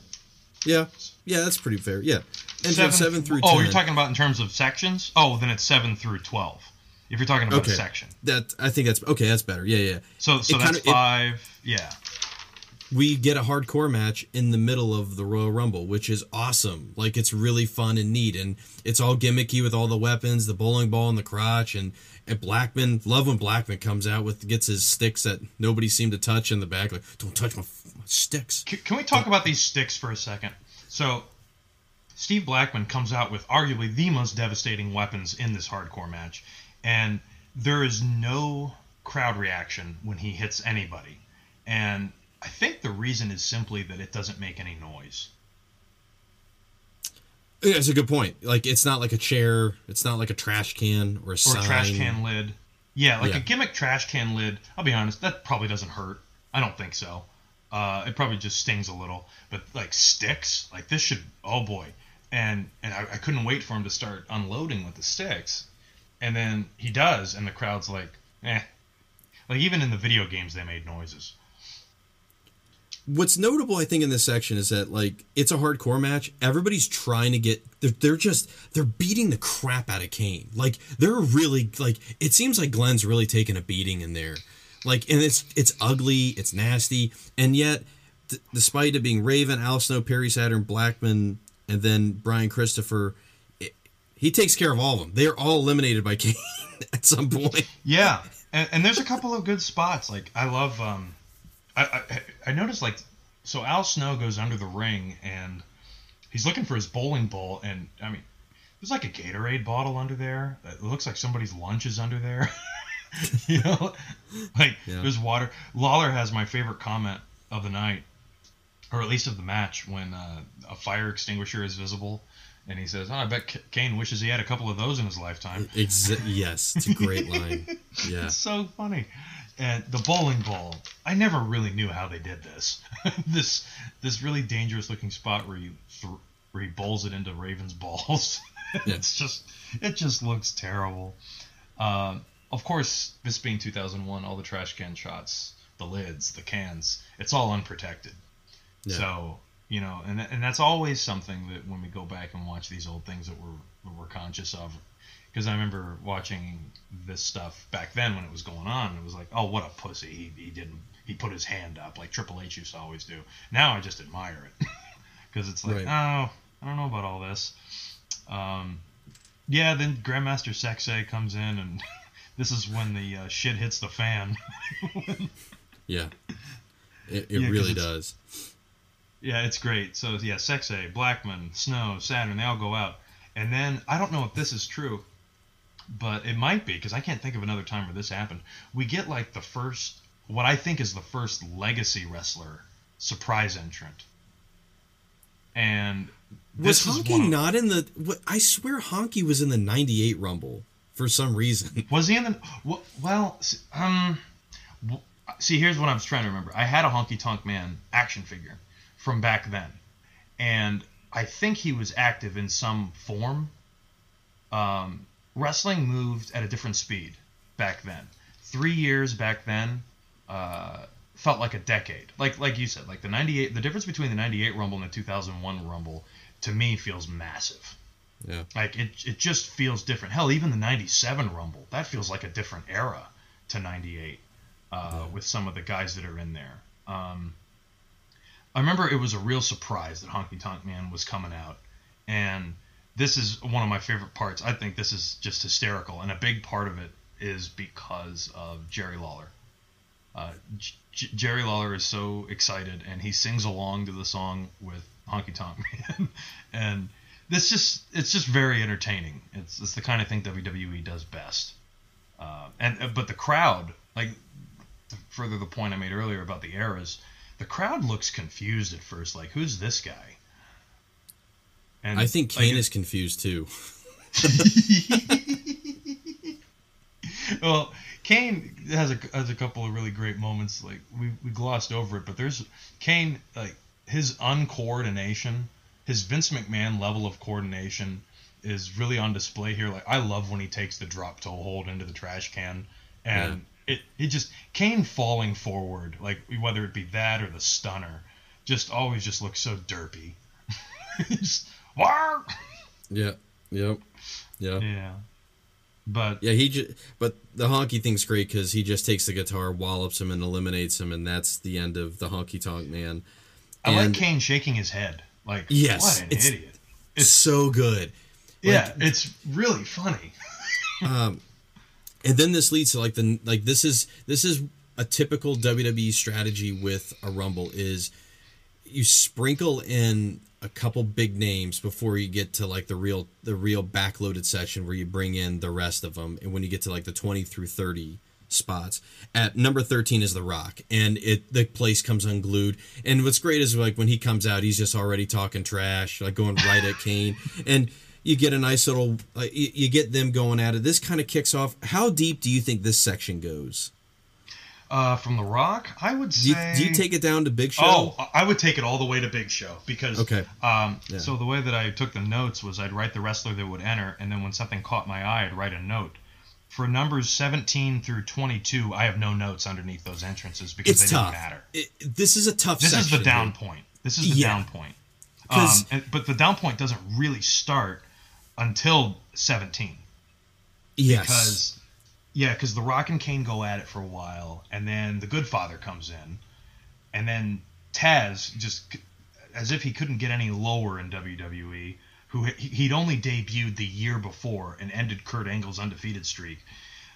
yeah yeah that's pretty fair yeah entrance seven, through Oh, 10. you're talking about in terms of sections? Oh, then it's seven through twelve. If you're talking about Okay. a section. That I think that's okay. That's better. Yeah, yeah. So so It that's kinda- it- five. yeah. we get a hardcore match in the middle of the Royal Rumble, which is awesome. Like it's really fun and neat, and it's all gimmicky with all the weapons, the bowling ball in the crotch, and and Blackman. Love when Blackman comes out with gets his sticks that nobody seemed to touch in the back. Like, don't touch my, my sticks. Can, can we talk about these sticks for a second? So, Steve Blackman comes out with arguably the most devastating weapons in this hardcore match, and there is no crowd reaction when he hits anybody. And I think the reason is simply that it doesn't make any noise. Yeah, it's a good point. Like it's not like a chair, it's not like a trash can or a Or sign. a trash can lid. Yeah, like Yeah. a gimmick trash can lid. I'll be honest, that probably doesn't hurt. I don't think so. Uh, it probably just stings a little. But like sticks, like this should. Oh boy, and and I, I couldn't wait for him to start unloading with the sticks, and then he does, and the crowd's like, eh. Like even in the video games, they made noises. What's notable, I think, in this section is that like it's a hardcore match. Everybody's trying to get. They're, they're just they're beating the crap out of Kane. Like they're really like it seems like Glenn's really taking a beating in there. Like and it's it's ugly, it's nasty, and yet d- despite it being Raven, Al Snow, Perry Saturn, Blackman, and then Brian Christopher, it, he takes care of all of them. They are all eliminated by Kane at some point. Yeah, and, and there's a couple of good spots. Like I love, um, I, I I noticed like so Al Snow goes under the ring and he's looking for his bowling ball, and I mean there's like a Gatorade bottle under there. It looks like somebody's lunch is under there. you know, like Yeah. there's water. Lawler has my favorite comment of the night, or at least of the match, when uh, a fire extinguisher is visible. And he says, oh, I bet K- Kane wishes he had a couple of those in his lifetime. Exa- yes, it's a great line. Yeah. It's so funny. And the bowling ball, I never really knew how they did this. this this really dangerous looking spot where you th- where he bowls it into Raven's balls. it's just it just looks terrible. Um, of course, this being 2001, all the trash can shots, the lids, the cans, it's all unprotected. Yeah. So you know, and and that's always something that when we go back and watch these old things that we're that we're conscious of, because I remember watching this stuff back then when it was going on. It was like, oh, what a pussy! He, he didn't he put his hand up like Triple H used to always do. Now I just admire it because it's like, Right. oh, I don't know about all this. Um, yeah, then Grandmaster Sexay comes in and. This is when the uh, shit hits the fan. Yeah. It, it Yeah, really does. Yeah, it's great. So yeah, Sexay, Blackman, Snow, Saturn, they all go out, and then I don't know if this is true, but it might be because I can't think of another time where this happened. We get like the first, what I think is the first legacy wrestler surprise entrant, and Was this is Honky one of- not in the? I swear Honky was in the '98 Rumble for some reason. Was he in the? Well, um, see, here's what I was trying to remember. I had a Honky Tonk Man action figure from back then, and I think he was active in some form. Um, wrestling moved at a different speed back then. Three years back then uh, felt like a decade. Like like you said, like the '98. The difference between the '98 Rumble and the 2001 Rumble to me feels massive. Yeah. Like it, it just feels different. Hell, even the '97 Rumble that feels like a different era to '98 uh, with some of the guys that are in there. Um, I remember it was a real surprise that Honky Tonk Man was coming out, and this is one of my favorite parts. I think this is just hysterical, and a big part of it is because of Jerry Lawler. Uh, J- Jerry Lawler is so excited, and he sings along to the song with Honky Tonk Man, and this just it's just very entertaining. It's it's the kind of thing WWE does best. Uh, and uh, but the crowd, like further the point I made earlier about the eras, the crowd looks confused at first. Like, who's this guy? And I think like, Kane is confused too. well, Kane has a has a couple of really great moments. Like we, we glossed over it, but there's Kane like his uncoordination, his Vince McMahon level of coordination is really on display here. Like I love when he takes the drop toe hold into the trash can, and it it just Kane falling forward, like whether it be that or the stunner, just always just looks so derpy. just, "Wah!" Yeah. Yep. Yeah. Yeah. But Yeah, he just. But the honky thing's great because he just takes the guitar, wallops him, and eliminates him, and that's the end of the honky tonk man. I like Kane shaking his head. Like, Yes, what an it's- idiot. It's so good. Yeah, it's really funny. Um, and then this leads to like the like this is this is a typical WWE strategy with a rumble is you sprinkle in a couple big names before you get to like the real the real backloaded section where you bring in the rest of them and when you get to like the 20 through 30 spots at number 13 is the rock and it the place comes unglued and what's great is like when he comes out he's just already talking trash like going right at kane and you get a nice little like you, you get them going at it this kind of kicks off how deep do you think this section goes Uh, from The Rock, I would do you, say. do you take it down to big show Oh, I- I would take it all the way to Big Show because Okay. Um, Yeah. So the way that I took the notes was I'd write the wrestler that would enter, and then when something caught my eye, I'd write a note. For numbers 17 through 22, I have no notes underneath those entrances because it's they tough don't matter. It- this is a tough This is the down point. This is the Yeah. down point. Um, and- but the down point doesn't really start until 17 yes because yeah, because the Rock and Kane go at it for a while, and then the Goodfather comes in, and then Taz just as if he couldn't get any lower in WWE, who he- he'd only debuted the year before and ended Kurt Angle's undefeated streak.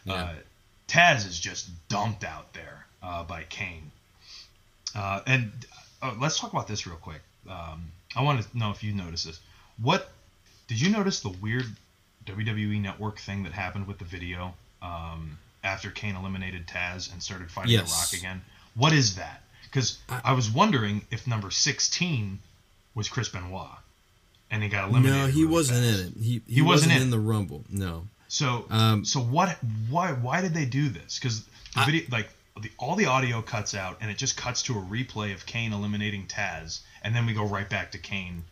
Uh, Taz is just dumped out there uh, by Kane. Uh, and uh, let's talk about this real quick. Um, I want to know if you noticed this. What did you notice the weird WWE Network thing that happened with the video um, after Kane eliminated Taz and started fighting Yes. The Rock again? What is that? Because I, was wondering if number 16 was Chris Benoit, and he got eliminated. no he really wasn't fast. in it he, he, He wasn't wasn't, in in the rumble no So, Um, so what? Why? Why did they do this? Because the video, like the, all the audio cuts out, and it just cuts to a replay of Kane eliminating Taz, and then we go right back to Kane,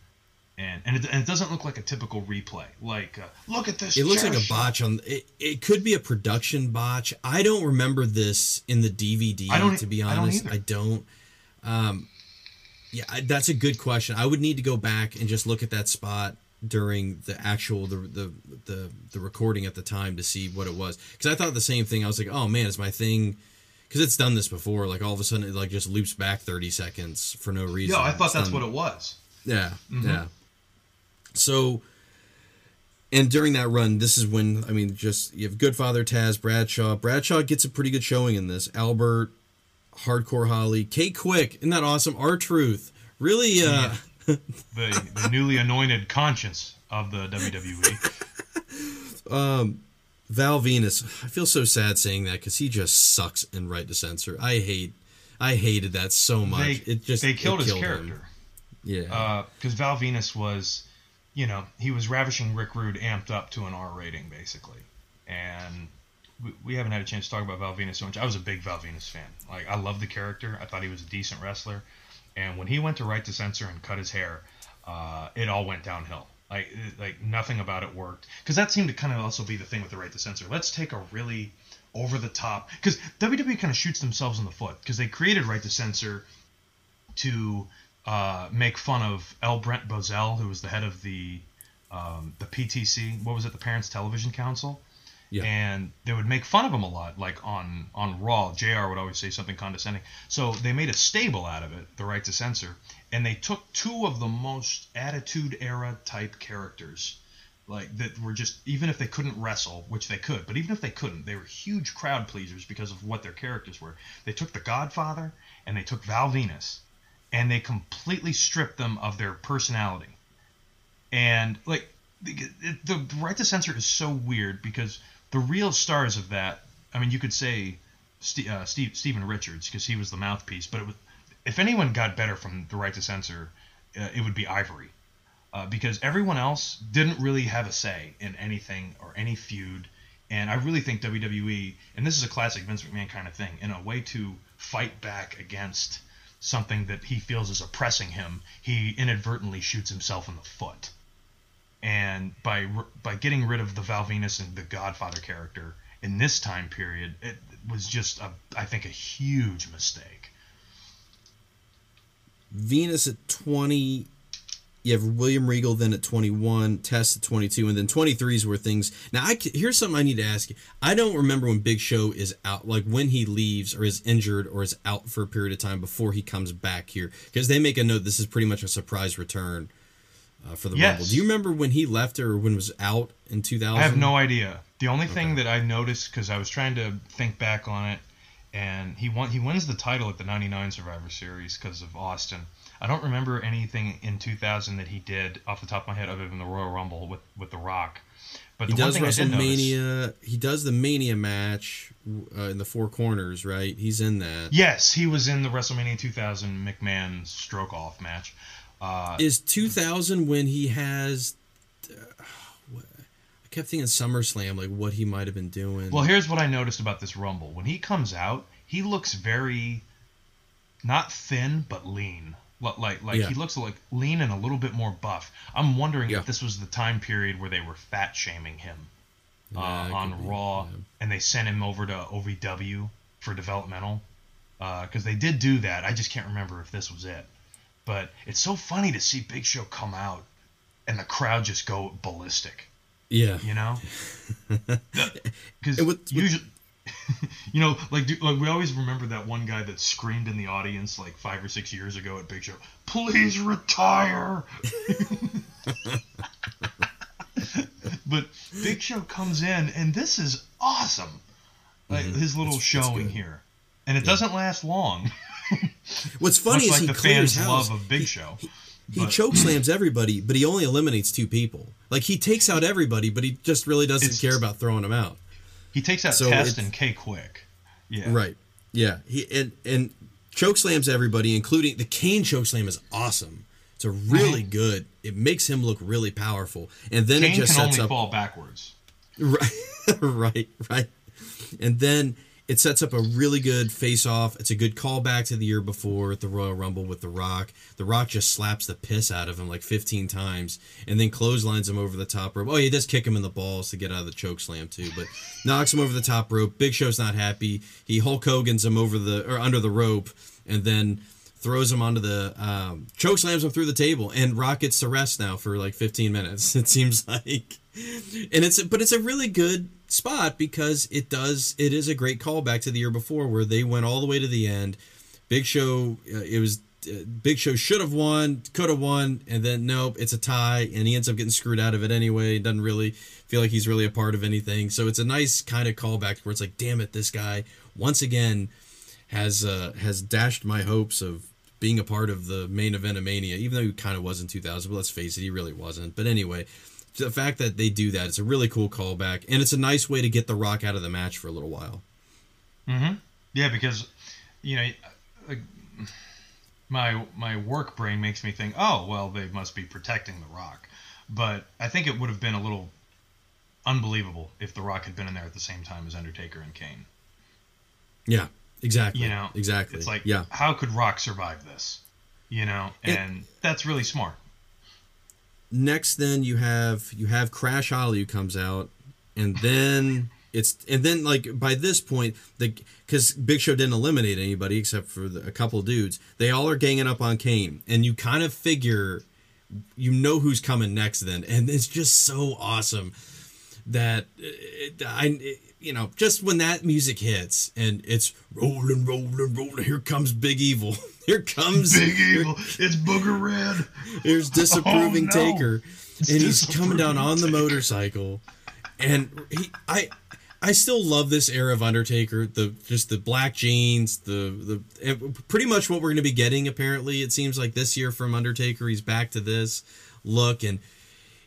and and it, and it doesn't look like a typical replay. Like, uh, look at this. It looks like a botch on it. It could be a production botch. I don't remember this in the DVD. I don't- to be honest, I don't. I don't. Um, yeah, I, that's a good question. I would need to go back and just look at that spot during the actual the the the, the recording at the time to see what it was. Because I thought the same thing. I was like, oh man, is my thing. Because it's done this before. Like all of a sudden, it like just loops back thirty seconds for no reason. Yeah, I thought that's what it was. yeah, mm-hmm. yeah. So, and during that run, this is when I mean, just you have Goodfather, Taz, Bradshaw. Bradshaw gets a pretty good showing in this. Albert, Hardcore Holly, K-Kwik, isn't that awesome? R-Truth, really. Uh, The, the newly anointed conscience of the. WWE. Val Venis. I feel so sad saying that because he just sucks in Right to Censor. I hate, I hated that so much. They, it just they it killed his him. character. Yeah, because Val Venis was, you know, he was ravishing Rick Rude amped up to an R rating basically, and we, haven't had a chance to talk about Val Venis so much. I was a big Val Venis fan. Like I loved the character. I thought he was a decent wrestler, and when he went to Right to Censor and cut his hair, uh, it all went downhill. Like like nothing about it worked because that seemed to kind of also be the thing with the Right to Censor. Let's take a really over the top because WWE kind of shoots themselves in the foot because they created Right to Censor to uh, make fun of L. Brent Bozell, who was the head of the um, the PTC. What was it? The Parents Television Council. Yeah. And they would make fun of him a lot, like on on Raw. Jr. would always say something condescending. So they made a stable out of it, the right to censor, and they took two of the most Attitude Era type characters, like that were just even if they couldn't wrestle, which they could, but even if they couldn't, they were huge crowd pleasers because of what their characters were. They took the Godfather and they took Val Venis, and they completely stripped them of their personality. And like the, the right to censor is so weird because the real stars of that, I mean, you could say Steve, uh, Steve Stephen Richards because he was the mouthpiece, but was, if anyone got better from the right to censor, uh, it would be Ivory. Uh, because everyone else didn't really have a say in anything or any feud. And I really think WWE, and this is a classic Vince McMahon kind of thing, in a way to fight back against something that he feels is oppressing him, he inadvertently shoots himself in the foot. And by by getting rid of the Val Venis and the Godfather character in this time period, it was just a I think a huge mistake. Venis at twenty you have William Regal then at 21, Test at 22, and then 23 is where things. Now, I here's something I need to ask you. I don't remember when Big Show is out, like when he leaves or is injured or is out for a period of time before he comes back here, because they make a note this is pretty much a surprise return uh, for the Yes. Rumble. Do you remember when he left or when was out in 2000? I have no idea. The only thing that I noticed because I was trying to think back on it, and he won. He wins the title at the '99 Survivor Series because of Austin. I don't remember anything in 2000 that he did off the top of my head other than the Royal Rumble with with The Rock. But He does did notice, WrestleMania. He does the Mania match uh, in the Four Corners, right? He's in that. yes, he was in the WrestleMania 2000 McMahon stroke off match. Uh, Is 2000 when he has? Uh, I kept thinking SummerSlam, like what he might have been doing. Well, here's what I noticed about this Rumble. When he comes out, he looks very not thin but lean. Li- Like like Yeah. he looks like lean and a little bit more buff. I'm wondering Yeah. if this was the time period where they were fat shaming him uh, Yeah, it on be, Raw, yeah. and they sent him over to OVW for developmental because they did do that. I just can't remember if this was it. But it's so funny to see Big Show come out and the crowd just go ballistic. Yeah, you know? Because And with- with- usually you know like, do, like we always remember that one guy that screamed in the audience like five or six years ago at big show please retire! But big show comes in and this is awesome. Like his little Mm-hmm. It's- it's showing good. here. And it doesn't last long What's funny much is like he the clears fans house. love of big show He but- choke slams everybody, but he only eliminates two people. Like he takes out everybody, but he just really doesn't care about throwing them out. he takes out So test and K-Kwik yeah Right. Yeah. He and and choke slams everybody, including the Kane choke slam is awesome. It's a really good. It makes him look really powerful, and then Kane it just can sets only up fall backwards right, right, right, and then it sets up a really good face off. It's a good callback to the year before at the Royal Rumble with The Rock. The Rock just slaps the piss out of him like 15 times and then clotheslines him over the top rope. Oh, he does kick him in the balls to get out of the choke slam too, but knocks him over the top rope. Big Show's not happy. He Hulk Hogan's him over the or under the rope and then throws him onto the um, choke slams him through the table and Rock gets to rest now for like 15 minutes. It seems like and it's but it's a really good spot because it does it is a great callback to the year before where they went all the way to the end. Big Show, uh, it was uh, Big Show should have won, could have won, and then nope, it's a tie, and he ends up getting screwed out of it anyway. Doesn't really feel like he's really a part of anything. So it's a nice kind of callback where it's like, damn it, this guy once again has uh, has dashed my hopes of being a part of the main event of Mania, even though he kind of was in 2000. But let's face it, he really wasn't. But anyway, the fact that they do that, it's a really cool callback, and it's a nice way to get The Rock out of the match for a little while. Mm-hmm. Yeah, because you know, uh, my my work brain makes me think, oh well, they must be protecting the Rock, but I think it would have been a little unbelievable if the Rock had been in there at the same time as Undertaker and Kane. Yeah, exactly. You know, exactly. It's like, yeah, how could Rock survive this? You know, It- and that's really smart. Next then you have you have Crash Holly comes out, and then it's and then like by this point the because Big Show didn't eliminate anybody except for the, a couple dudes. They all are ganging up on Kane, and you kind of figure you know who's coming next then, and it's just so awesome that it, I. It, you know, just when that music hits and it's rolling, rolling, rolling, here comes Big Evil. Here comes Big Evil, it's Booger Red. Here's oh, disapproving Oh, no. Taker, and he's coming down on the motorcycle, and he, I, I still love this era of Undertaker. The just the black jeans, the the pretty much what we're going to be getting. Apparently, it seems like this year from Undertaker, he's back to this look, and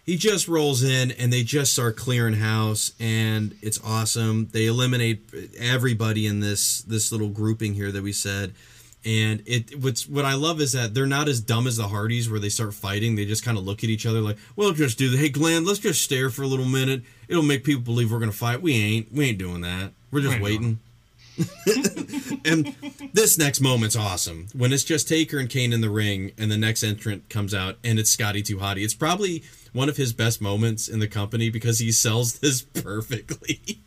he just rolls in, and they just start clearing house, and it's awesome. They eliminate everybody in this this little grouping here that we said. And it what's what I love is that they're not as dumb as the Hardys where they start fighting. They just kind of look at each other like, "Well, just do the hey Glenn, let's just stare for a little minute. It'll make people believe we're gonna fight. We ain't. We ain't doing that. We're just waiting." and this next moment's awesome when it's just Taker and Kane in the ring, and the next entrant comes out, and it's Scotty 2 Hotty. It's probably one of his best moments in the company because he sells this perfectly.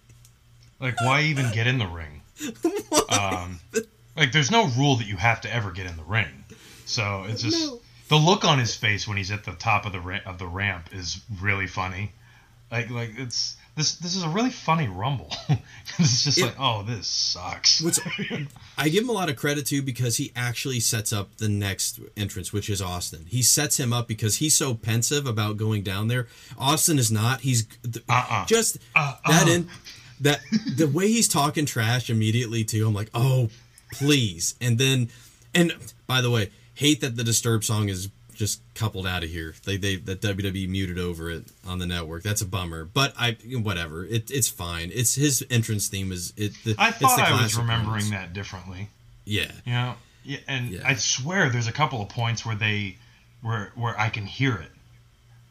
Like, why even get in the ring? Um, like, there's no rule that you have to ever get in the ring. So it's just, No. The look on his face when he's at the top of the ra- of the ramp is really funny. Like like it's this this is a really funny rumble. it's just It- like oh this sucks. I give him a lot of credit too because he actually sets up the next entrance, which is Austin. He sets him up because he's so pensive about going down there. Austin is not. He's Uh-uh. just Uh-uh. that in that the way he's talking trash immediately too. I'm like, oh please. And then, and by the way, hate that the Disturbed song is just coupled out of here. They they that WWE muted over it on the network. That's a bummer. But I whatever. It it's fine. It's his entrance theme is it. The, I thought I was remembering ones. that differently. Yeah. You know, yeah, and Yeah. I swear there's a couple of points where they where where I can hear it.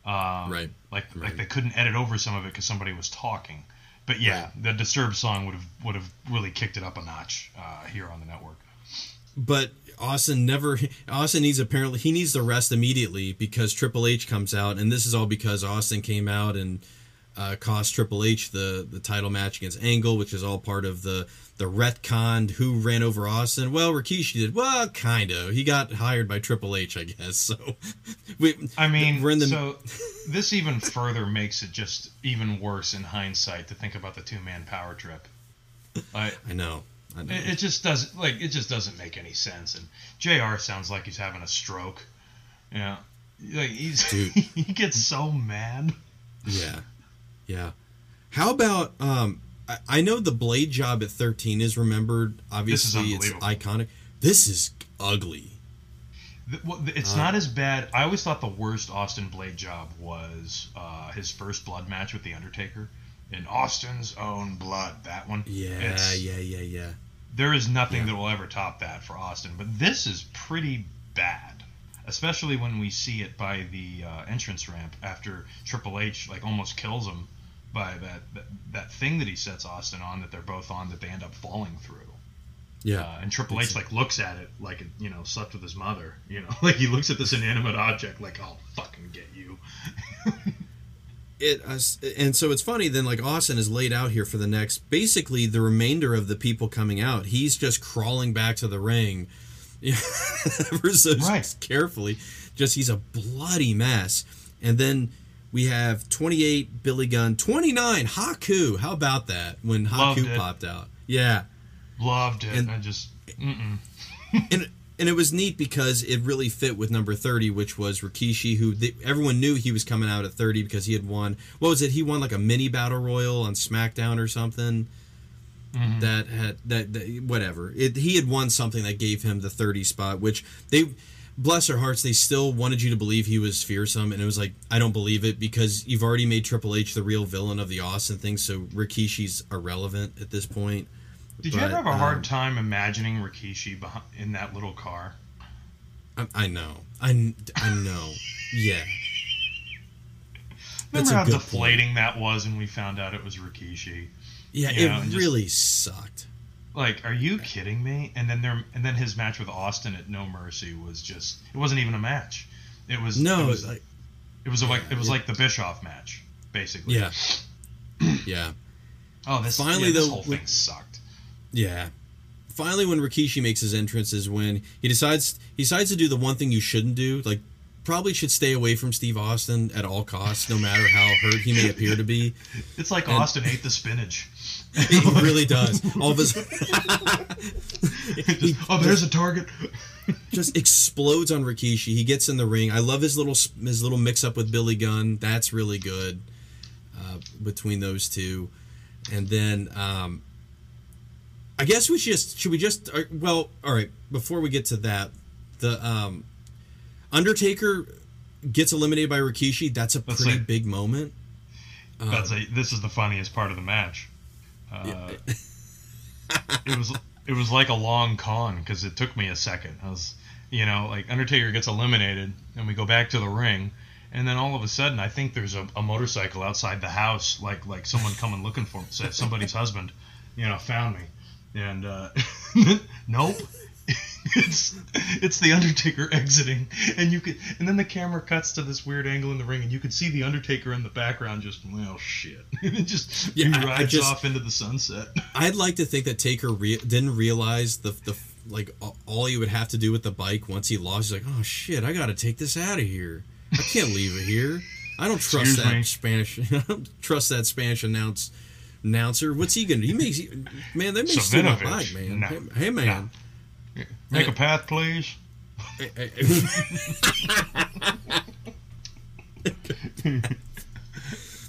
Um, Right. Like like they couldn't edit over some of it because somebody was talking. But yeah, the Disturbed song would have would have really kicked it up a notch uh, here on the network. but Austin never Austin needs apparently he needs to rest immediately because Triple H comes out and this is all because Austin came out and uh, cost Triple H the the title match against Angle, which is all part of the the retconned who ran over Austin. Well, Rikishi did well, kind of. He got hired by Triple H, I guess. So we, I mean, we're in the so this even further makes it just even worse in hindsight to think about the two man power trip. I, I know. It, it just doesn't like it just doesn't make any sense. And Jr. sounds like he's having a stroke. Yeah, like he's Dude. he gets so mad. Yeah, yeah. How about um? I, I know the blade job at thirteen is remembered. Obviously, it's iconic. This is ugly. The- well, It's Uh. not as bad. I always thought the worst Austin Blade job was uh, his first blood match with the Undertaker in Austin's Own Blood. That one. Yeah, It's- yeah, yeah, yeah. There is nothing Yeah. that will ever top that for Austin, but this is pretty bad, especially when we see it by the uh, entrance ramp after Triple H like almost kills him by that, that that thing that he sets Austin on that they're both on that they end up falling through. Yeah, Uh, and Triple H like looks at it like it, you know slept with his mother. You know, like he looks at this inanimate object like I'll fucking get you. it uh, and so it's funny then like Austin is laid out here for the next basically the remainder of the people coming out. He's just crawling back to the ring, ever so Right. carefully. Just he's a bloody mess, and then. We have 28 Billy Gunn, 29 Haku. How about that when Haku popped out? Yeah. Loved it. And- I just and and it was neat because it really fit with number 30 which was Rikishi who they, everyone knew he was coming out at 30 because he had won what was it? He won like a mini battle royal on SmackDown or something. Mm-hmm. That had that, that whatever. It, he had won something that gave him the 30 spot which they bless their hearts they still wanted you to believe he was fearsome. And it was like I don't believe it because you've already made Triple H the real villain of the Austin thing. So Rikishi's irrelevant at this point Did you ever have a hard um, time imagining Rikishi behind, in that little car? I, I know I, I know yeah That's Remember how good point. deflating that was when we found out it was Rikishi? Yeah, You it know, just- really sucked. Like, are you kidding me? And then there, and then his match with Austin at No Mercy was just. It wasn't even a match. It was. No, it was like, it was like it was yeah. like the Bischoff match, basically. yeah, yeah, Oh, this Finally, yeah, this though, whole thing sucked. Yeah. Finally, when Rikishi makes his entrance, is when he decides he decides to do the one thing you shouldn't do. Like, probably should stay away from Steve Austin at all costs, no matter how hurt he may appear to be. It's like And- Austin ate the spinach. It really does. All of his Just, oh, there's a target. just explodes on Rikishi. He gets in the ring. I love his little his little mix up with Billy Gunn. That's really good uh, between those two. And then um, I guess we should just should we just uh, well all right before we get to that the um, Undertaker gets eliminated by Rikishi. That's a Let's pretty say- big moment. That's a, this is the funniest part of the match. Uh, it was it was like a long con because it took me a second. I was, you know, like Undertaker gets eliminated, and we go back to the ring, and then all of a sudden, I think there's a, a motorcycle outside the house, like like someone coming looking for say somebody's husband, you know, found me, and uh, nope. it's it's the Undertaker exiting, and you could, and then the camera cuts to this weird angle in the ring, and you could see the Undertaker in the background, just well, shit, and it just Yeah, he rides just- off into the sunset. I'd like to think that Taker re- didn't realize the, the like all he would have to do with the bike once he lost, he's like, oh shit, I got to take this out of here. I can't leave it here. I don't trust Excuse that me. Spanish. I don't trust that Spanish announce announcer. What's he gonna? do? He makes man. That makes steal my bike, man. No. Hey, hey, man. Make a path, please.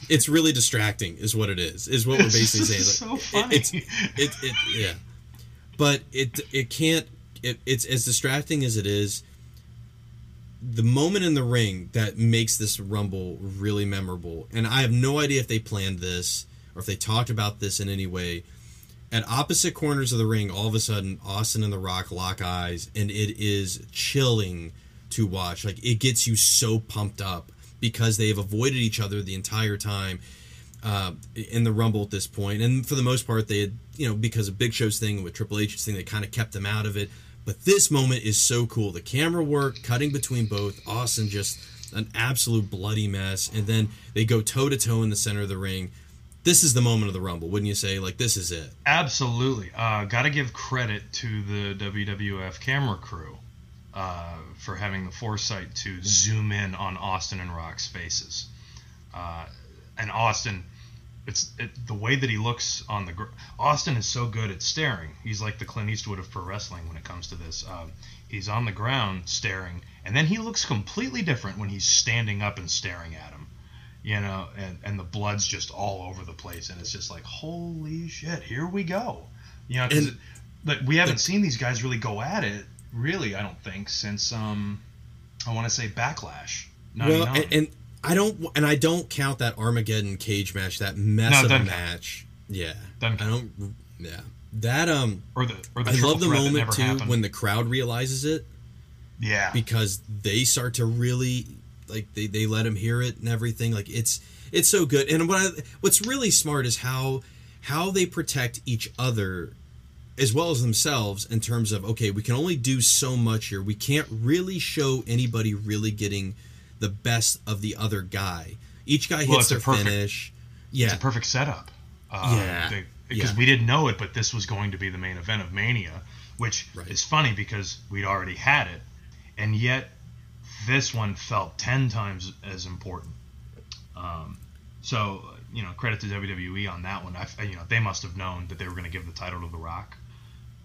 it's really distracting, is what it is. Is what we're basically saying. Like, so it- funny. it's it, it yeah, but it it can't. It, it's as distracting as it is. The moment in the ring that makes this rumble really memorable, and I have no idea if they planned this or if they talked about this in any way. At opposite corners of the ring, all of a sudden, Austin and The Rock lock eyes, and it is chilling to watch. Like it gets you so pumped up because they have avoided each other the entire time uh, in the Rumble at this point, and for the most part, they had you know because of Big Show's thing with Triple H's thing, they kind of kept them out of it. But this moment is so cool. The camera work, cutting between both, Austin just an absolute bloody mess, and then they go toe to toe in the center of the ring. This is the moment of the Rumble, wouldn't you say? Like this is it. Absolutely. Uh, Got to give credit to the WWF camera crew uh, for having the foresight to zoom in on Austin and Rock's faces. Uh, and Austin, it's it, the way that he looks on the. Gr- Austin is so good at staring. He's like the Clint Eastwood of pro wrestling when it comes to this. Um, he's on the ground staring, and then he looks completely different when he's standing up and staring at him you know, and, and the blood's just all over the place, and it's just like, holy shit, here we go. You know, 'cause And- it- like we haven't seen these guys really go at it, really, I don't think, since um, I want to say Backlash. 99. Well, and, and I don't, and I don't count that Armageddon cage match, that mess No, of a doesn't count. match. Yeah, Doesn't I don't. Yeah, that um, or the or the I love the moment too happened. when the crowd realizes it yeah, because they start to really like they, they let him hear it and everything. Like it's it's so good. And what I, what's really smart is how how they protect each other as well as themselves in terms of okay, we can only do so much here. We can't really show anybody really getting the best of the other guy. Each guy Well, hits it's a their perfect- finish. Yeah, it's a perfect setup. Uh, Yeah, because yeah. we didn't know it, but this was going to be the main event of Mania, which Right. is funny because we'd already had it, and yet this one felt ten times as important. Um, so you know, credit to WWE on that one. I, you know, they must have known that they were going to give the title to The Rock.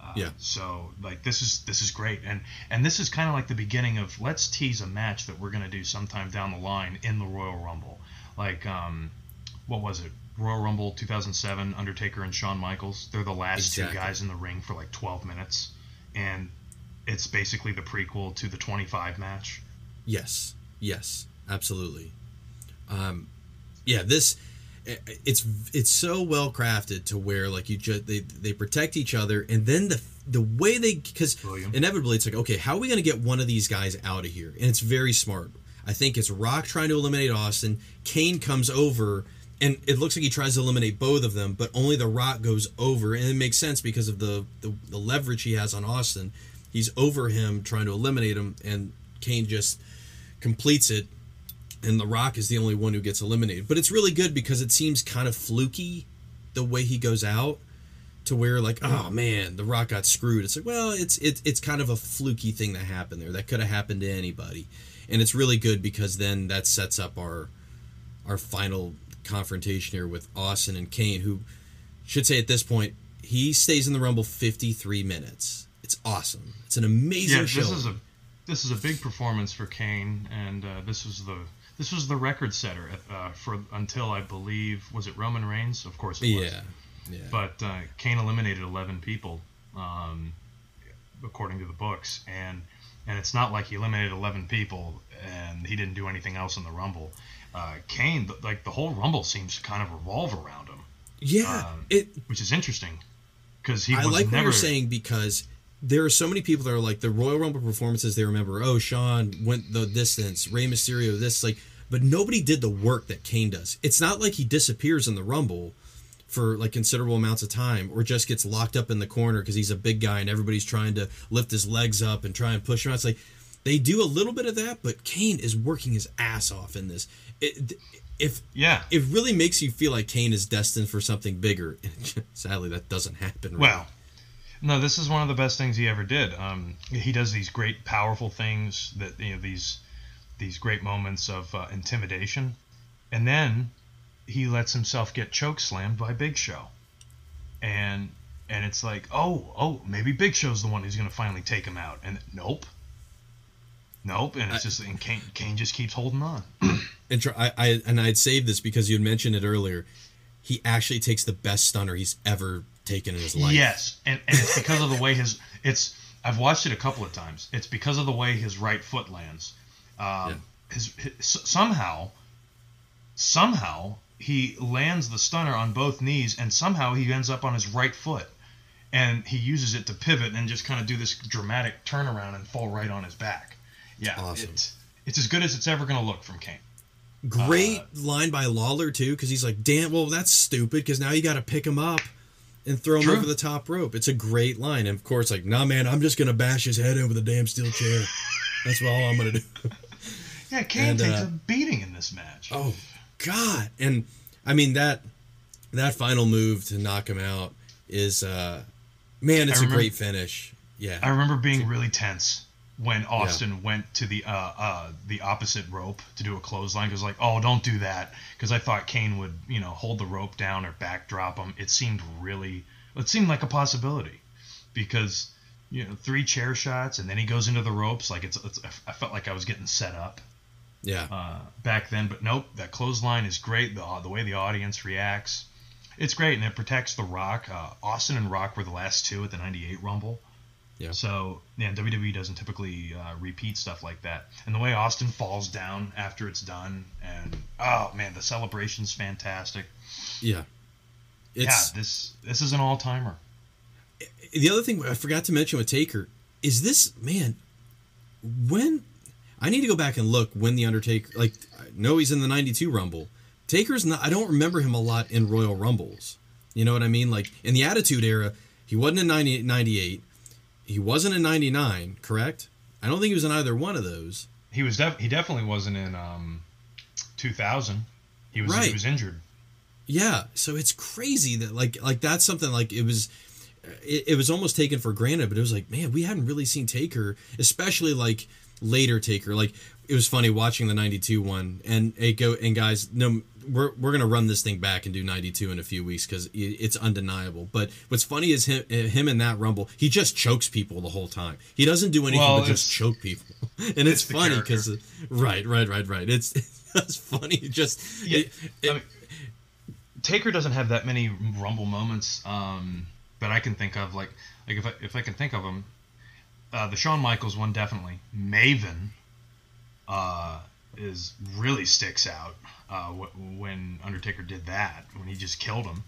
Uh, Yeah. So like this is this is great, and and this is kind of like the beginning of let's tease a match that we're going to do sometime down the line in the Royal Rumble. Like um, what was it? Royal Rumble 2007, Undertaker and Shawn Michaels. They're the last Exactly. two guys in the ring for like 12 minutes, and it's basically the prequel to the 25 match. Yes, yes, absolutely. Um, yeah, this it's it's so well crafted to where like you just they they protect each other, and then the the way they because inevitably it's like okay, how are we going to get one of these guys out of here? And it's very smart. I think it's Rock trying to eliminate Austin. Kane comes over. And it looks like he tries to eliminate both of them, but only the Rock goes over, and it makes sense because of the, the, the leverage he has on Austin. He's over him trying to eliminate him, and Kane just completes it and The Rock is the only one who gets eliminated. But it's really good because it seems kind of fluky the way he goes out to where like, oh man, The Rock got screwed. It's like, well, it's it's it's kind of a fluky thing that happened there. That could have happened to anybody. And it's really good because then that sets up our our final confrontation here with Austin and Kane, who should say at this point, he stays in the Rumble 53 minutes. It's awesome. It's an amazing yeah, show. this is a this is a big performance for Kane, and uh, this was the this was the record setter uh, for until I believe was it Roman Reigns? Of course, it was. yeah. Yeah. But uh, Kane eliminated 11 people, um, according to the books, and and it's not like he eliminated 11 people and he didn't do anything else in the Rumble. Uh, Kane, th- like the whole Rumble seems to kind of revolve around him, yeah. um, it which is interesting because he I was like what you're saying because there are so many people that are like the Royal Rumble performances. They remember, oh, Shawn went the distance, Rey Mysterio this, like, but nobody did the work that Kane does. It's not like he disappears in the Rumble for like considerable amounts of time or just gets locked up in the corner because he's a big guy and everybody's trying to lift his legs up and try and push him out. It's like they do a little bit of that, but Kane is working his ass off in this. It, if Yeah. it really makes you feel like Kane is destined for something bigger. Sadly, that doesn't happen. really. Well, No, this is one of the best things he ever did. Um, he does these great, powerful things that you know these these great moments of uh, intimidation, and then he lets himself get choke slammed by Big Show, and and it's like, oh, oh, maybe Big Show's the one who's gonna finally take him out, and nope, nope, and it's just and Kane, Kane just keeps holding on. And try, I, I and I'd save this because you had mentioned it earlier. He actually takes the best stunner he's ever taken in his life. Yes, and, and it's because of the way his it's. I've watched it a couple of times. It's because of the way his right foot lands. Um, Yeah. his, his somehow, somehow he lands the stunner on both knees, and somehow he ends up on his right foot, and he uses it to pivot and just kind of do this dramatic turnaround and fall right on his back. Yeah, Awesome. It's, it's as good as it's ever going to look from Kane. Great Uh, line by Lawler too, because he's like, "Damn, well that's stupid." Because now you got to pick him up and throw him True. over the top rope. It's a great line, and of course, like, "Nah, man, I'm just gonna bash his head over the damn steel chair. That's all I'm gonna do." Yeah, Kane And, takes uh, a beating in this match. Oh God! And I mean that that final move to knock him out is uh man, it's a great finish. Yeah. I remember being really tense when Austin went to the uh, uh, the opposite rope to do a clothesline. Because like, oh, don't do that. Because I thought Kane would, you know, hold the rope down or backdrop him. It seemed really, it seemed like a possibility. Because you know, three chair shots and then he goes into the ropes. Like it's, it's I felt like I was getting set up yeah. uh, back then. But nope, that clothesline is great. The the way the audience reacts, it's great, and it protects The Rock. Uh, Austin and Rock were the last two at the '98 Rumble. Yeah. So yeah, WWE doesn't typically uh, repeat stuff like that. And the way Austin falls down after it's done, and oh man, the celebration's fantastic. yeah. It's yeah, this this is an all timer. the other thing I forgot to mention with Taker is this man when I need to go back and look when the Undertaker like I know he's in the 92 Rumble. Taker's not I don't remember him a lot in Royal Rumbles. You know what I mean? Like in the Attitude Era, he wasn't in 98, 98. He wasn't in 99, correct? I don't think he was in either one of those. He was def- he definitely wasn't in um, 2000. He was Right. he was injured. Yeah, so it's crazy that like like that's something like it was it, it was almost taken for granted, but it was like, man, we hadn't really seen Taker, especially like later Taker. Like it was funny watching the 92 one and it go and guys, no we're we're going to run this thing back and do 92 in a few weeks cuz it's undeniable. But what's funny is him him in that rumble, he just chokes people the whole time. He doesn't do anything Well, but just choke people. And it's, it's funny cuz right, right, right, right. It's it's funny just Yeah, it- I mean, Taker doesn't have that many Rumble moments um, that I can think of. Like, like if I, if I can think of them, uh, the Shawn Michaels one definitely. Maven uh, is really sticks out uh, when Undertaker did that when he just killed him.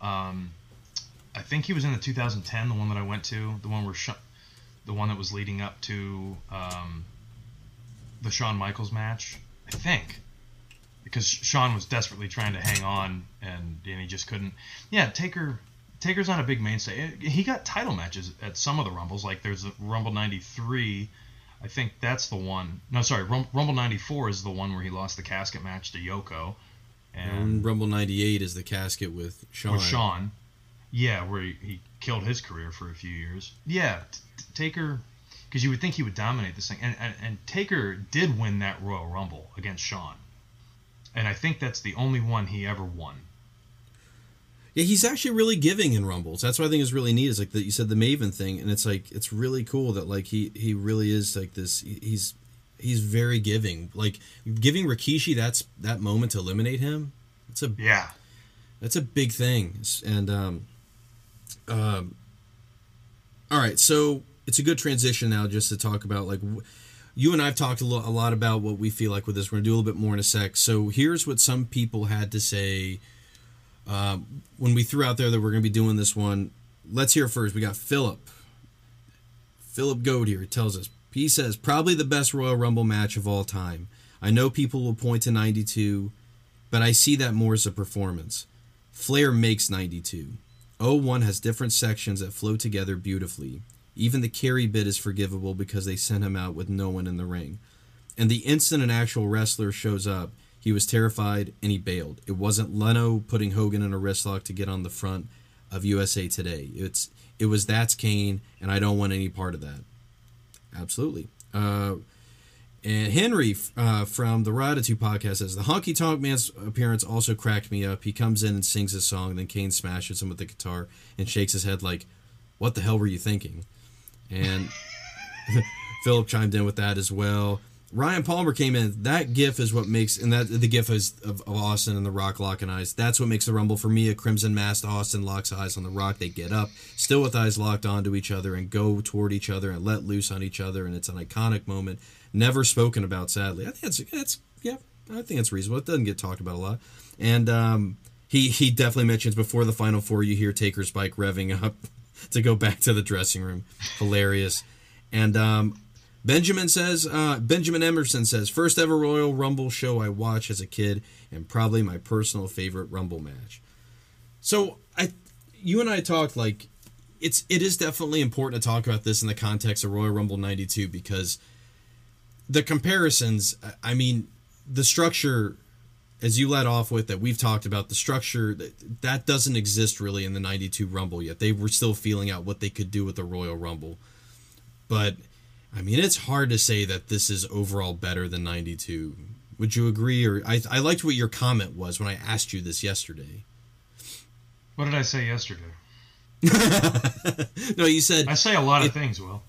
Um, I think he was in the 2010, the one that I went to, the one where Sha- the one that was leading up to um, the Shawn Michaels match. I think because Shawn was desperately trying to hang on and, and he just couldn't. Yeah, Taker Taker's not a big mainstay. He got title matches at some of the Rumbles. Like there's the Rumble '93. I think that's the one. No, sorry, Rumble '94 is the one where he lost the casket match to Yoko. And And Rumble 98 is the casket with Shawn. with Shawn. Yeah, where he, he killed his career for a few years. Yeah, t- t- Taker, because you would think he would dominate this thing, and, and and Taker did win that Royal Rumble against Shawn, and I think that's the only one he ever won. Yeah, he's actually really giving in Rumbles. That's what I think is really neat. Is like that you said the Maven thing, and it's like it's really cool that like he he really is like this. He's he's very giving. Like giving Rikishi that's that moment to eliminate him. It's a Yeah, that's a big thing. And um, um, all right, so it's a good transition now just to talk about like you and I've talked a, lo- a lot about what we feel like with this. We're gonna do a little bit more in a sec. So here's what some people had to say um, when we threw out there that we're gonna be doing this one. Let's hear first. We got Philip. Philip Goad here tells us he says probably the best Royal Rumble match of all time. I know people will point to '92, but I see that more as a performance. Flair makes 92. 01 has different sections that flow together beautifully. Even the Carey bit is forgivable because they sent him out with no one in the ring. And the instant an actual wrestler shows up, he was terrified and he bailed. It wasn't Leno putting Hogan in a wrist lock to get on the front of USA Today. It's It was that's Kane, and I don't want any part of that. Absolutely. Uh, and Henry uh, from the Raditude podcast says the Honky Tonk Man's appearance also cracked me up. He comes in and sings a song, then Kane smashes him with the guitar and shakes his head like, "What the hell were you thinking?" And Philip chimed in with that as well. Ryan Palmer came in. That GIF is what makes, and that the GIF is of, of Austin and the Rock locking eyes. That's what makes the Rumble for me. A crimson masked Austin locks eyes on the Rock. They get up, still with eyes locked onto each other, and go toward each other and let loose on each other. And it's an iconic moment, never spoken about. Sadly, I think that's yeah, I think it's reasonable. It doesn't get talked about a lot, and um, he he definitely mentions before the final four, you hear Taker's bike revving up to go back to the dressing room. Hilarious. And um, Benjamin says, uh, Benjamin Emerson says, first ever Royal Rumble show I watched as a kid, and probably my personal favorite Rumble match. So I, you and I talked like, it's it is definitely important to talk about this in the context of Royal Rumble '92 because the comparisons. I mean, the structure, as you led off with, that we've talked about, the structure that that doesn't exist really in the '92 Rumble yet. They were still feeling out what they could do with the Royal Rumble, but I mean, it's hard to say that this is overall better than 92. Would you agree? Or I, I liked what your comment was when I asked you this yesterday. What did I say yesterday? no, you said I say a lot of things. Will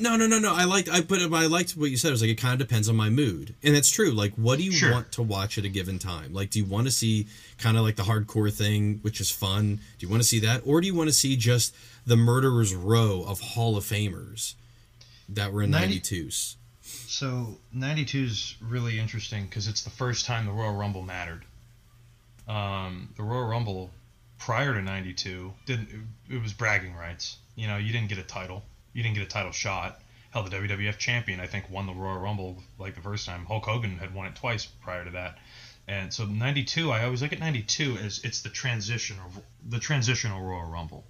no, no, no, no. I liked I but I liked what you said. It was like it kind of depends on my mood, and it's true. Like, what do you Sure. want to watch at a given time? Like, do you want to see kind of like the hardcore thing, which is fun? Do you want to see that, or do you want to see just the murderers row of Hall of Famers that were in 90 '92? So 92 is really interesting because it's the first time the Royal Rumble mattered. Um, the Royal Rumble prior to 92 didn't it was bragging rights. You know, you didn't get a title. You didn't get a title shot. Hell, the WWF champion I think won the Royal Rumble like the first time. Hulk Hogan had won it twice prior to that. And so 92, I always look at 92 as it's the transition of the transitional Royal Rumble.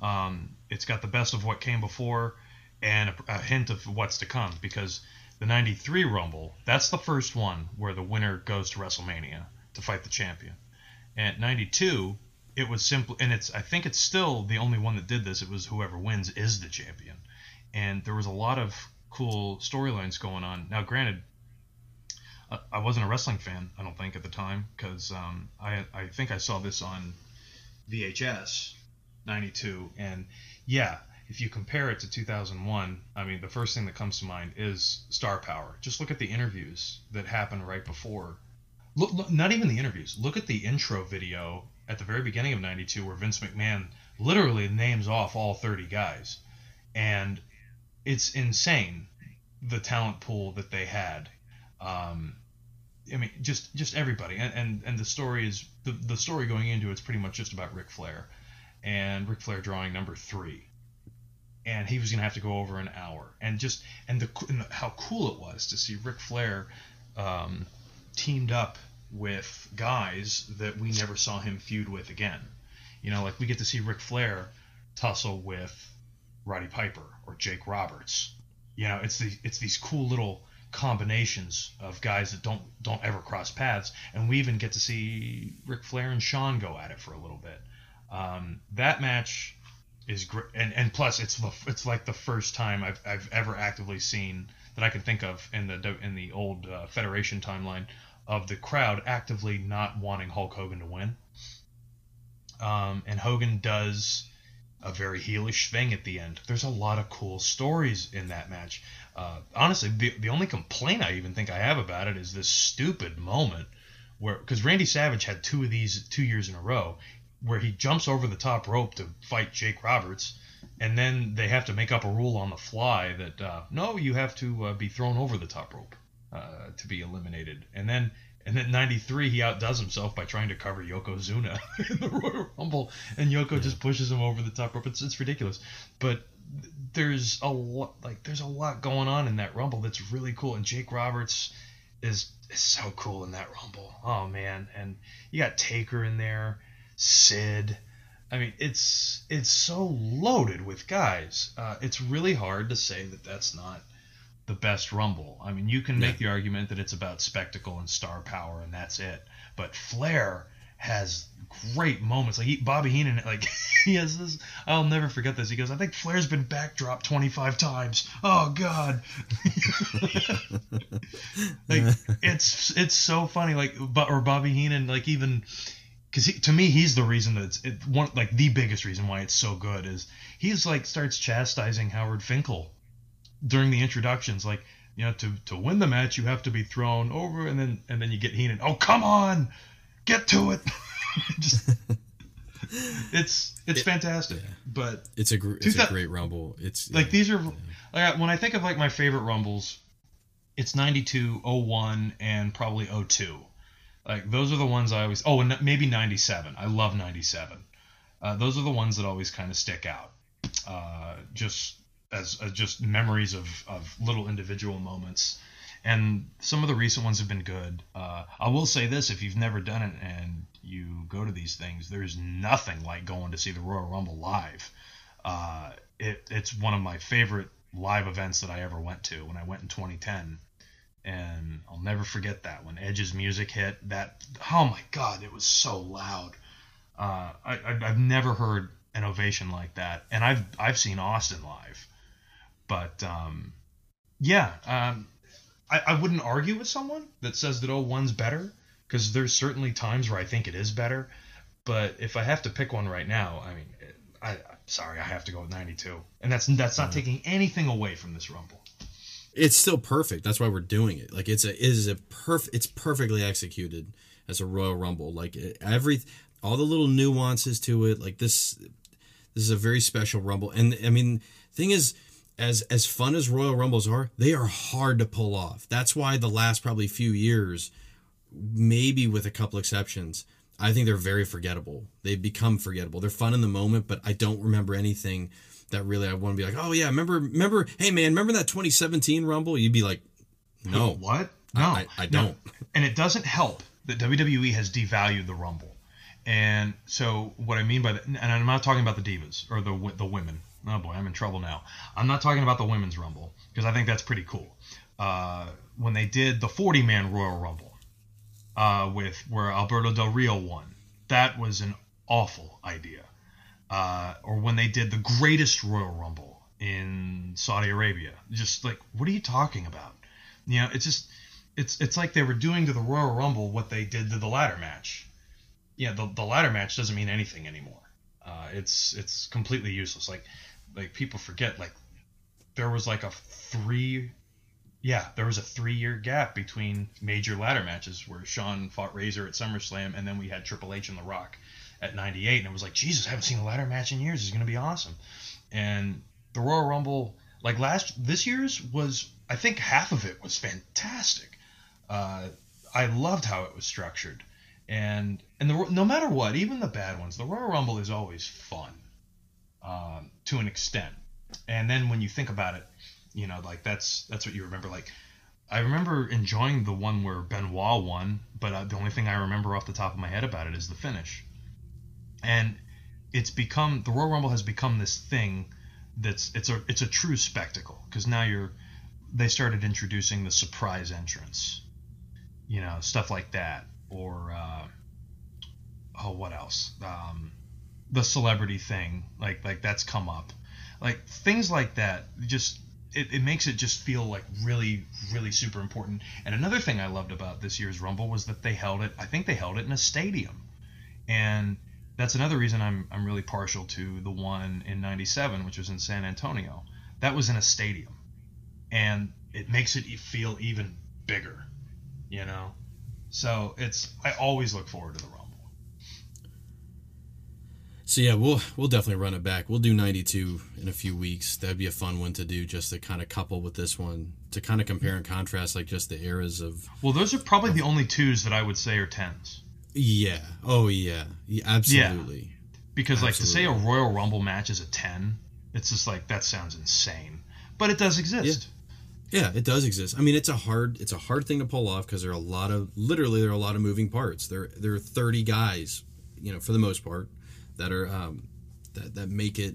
Um, it's got the best of what came before and a, a hint of what's to come because the 93 Rumble, that's the first one where the winner goes to WrestleMania to fight the champion. And at 92, it was simple, and it's I think it's still the only one that did this. It was whoever wins is the champion, and there was a lot of cool storylines going on. Now, granted, I wasn't a wrestling fan, I don't think at the time, because um, I I think I saw this on VHS 92, and yeah, if you compare it to 2001, I mean, the first thing that comes to mind is star power. Just look at the interviews that happened right before. Look, look, not even the interviews. Look at the intro video at the very beginning of 92 where Vince McMahon literally names off all 30 guys. And it's insane the talent pool that they had. Um, I mean, just just everybody, and and, and the story is the, the story going into it's pretty much just about Ric Flair, and Ric Flair drawing number three, and he was gonna have to go over an hour, and just and the and how cool it was to see Ric Flair um, teamed up with guys that we never saw him feud with again. You know, like we get to see Ric Flair tussle with Roddy Piper or Jake Roberts. You know, it's the it's these cool little combinations of guys that don't don't ever cross paths, and we even get to see Ric Flair and Shawn go at it for a little bit. Um, that match is great, and and plus it's the it's like the first time I've I've ever actively seen that I can think of in the in the old uh, Federation timeline of the crowd actively not wanting Hulk Hogan to win. Um, and Hogan does a very heelish thing at the end. There's a lot of cool stories in that match. Uh, honestly, the, the only complaint I even think I have about it is this stupid moment where, because Randy Savage had two of these two years in a row, where he jumps over the top rope to fight Jake Roberts, and then they have to make up a rule on the fly that uh, no, you have to uh, be thrown over the top rope uh, to be eliminated, and then. And then '93, he outdoes himself by trying to cover Yokozuna in the Royal Rumble, and Yoko just pushes him over the top rope. It's, it's ridiculous, but there's a lot like there's a lot going on in that Rumble that's really cool, and Jake Roberts is is so cool in that Rumble. Oh man, and you got Taker in there, Sid. I mean, it's it's so loaded with guys. Uh, it's really hard to say that that's not the best Rumble. I mean, you can make the argument that it's about spectacle and star power, and that's it. But Flair has great moments. Like he, Bobby Heenan, like he has this. I'll never forget this. He goes, "I think Flair's been backdropped 25 times. Oh God!" like it's it's so funny. Like, but or Bobby Heenan, like even because to me he's the reason that it's it, one like the biggest reason why it's so good is he's like starts chastising Howard Finkel during the introductions, like you know to to win the match you have to be thrown over, and then and then you get Heenan. Oh come on, get to it. Just it's it's It- fantastic, yeah. but It's a gr- it's a great rumble. It's like yeah. these are like when I think of like my favorite rumbles, it's 92, 01, and probably 02. Like those are the ones I always. Oh, and maybe 97. I love 97. Uh, those are the ones that always kind of stick out. Uh, just as, as just memories of of little individual moments. And some of the recent ones have been good. Uh, I will say this: if you've never done it and you go to these things, there's nothing like going to see the Royal Rumble live. Uh, it, it's one of my favorite live events that I ever went to when I went in 2010. And I'll never forget that when Edge's music hit. That oh my god, it was so loud. Uh, I, I've never heard an ovation like that, and I've I've seen Austin live, but um, yeah, um, I, I wouldn't argue with someone that says that oh one's better because there's certainly times where I think it is better, but if I have to pick one right now, I mean, I, I'm sorry, I have to go with 92, and that's that's not taking anything away from this Rumble. It's still perfect. That's why we're doing it. Like it's a it is a perf it's perfectly executed as a Royal Rumble. Like every all the little nuances to it. Like this this is a very special Rumble. And I mean, thing is as as fun as Royal Rumbles are, they are hard to pull off. That's why the last probably few years, maybe with a couple exceptions, I think they're very forgettable. They've become forgettable. They're fun in the moment, but I don't remember anything that really I want to be like, oh yeah, remember remember hey man, remember that 2017 Rumble? You'd be like, no. What? No, I- I no. don't. And it doesn't help that WWE has devalued the Rumble. And so what I mean by that, and I'm not talking about the divas or the the women. Oh boy, I'm in trouble now. I'm not talking about the women's Rumble because I think that's pretty cool. Uh, when they did the 40 man Royal Rumble uh, with where Alberto Del Rio won, that was an awful idea. Uh, or when they did the greatest Royal Rumble in Saudi Arabia, just like what are you talking about? You know, it's just it's it's like they were doing to the Royal Rumble what they did to the ladder match. Yeah, the, the ladder match doesn't mean anything anymore. Uh, it's it's completely useless. Like like people forget like there was like a three yeah there was a three year gap between major ladder matches where Shawn fought Razor at SummerSlam and then we had Triple H and The Rock at 98 and it was like Jesus I haven't seen a ladder match in years it's gonna be awesome and the Royal Rumble like last this year's was I think half of it was fantastic. Uh, I loved how it was structured, and and the, no matter what, even the bad ones, the Royal Rumble is always fun um, to an extent. And then when you think about it, you know, like that's that's what you remember. Like I remember enjoying the one where Benoit won, but uh, the only thing I remember off the top of my head about it is the finish. And it's become the Royal Rumble has become this thing that's it's a it's a true spectacle because now you're they started introducing the surprise entrance, you know, stuff like that, or uh, oh, what else? Um, the celebrity thing, like like that's come up, like things like that. Just it, it makes it just feel like really really super important. And another thing I loved about this year's Rumble was that they held it. I think they held it in a stadium, and that's another reason I'm I'm really partial to the one in '97, which was in San Antonio. That was in a stadium, and it makes it feel even bigger, you know. So it's I always look forward to the Rumble. So yeah, we'll we'll definitely run it back. We'll do 92 in a few weeks. That'd be a fun one to do just to kind of couple with this one to kind of compare and contrast like just the eras of Well, those are probably the only twos that I would say are tens. yeah. Oh yeah. yeah absolutely. Because like to say a Royal Rumble match is a ten, it's just like that sounds insane. But it does exist. Yeah, it does exist. I mean, it's a hard it's a hard thing to pull off because there are a lot of literally there are a lot of moving parts. There there are 30 guys, you know, for the most part that are um that that make it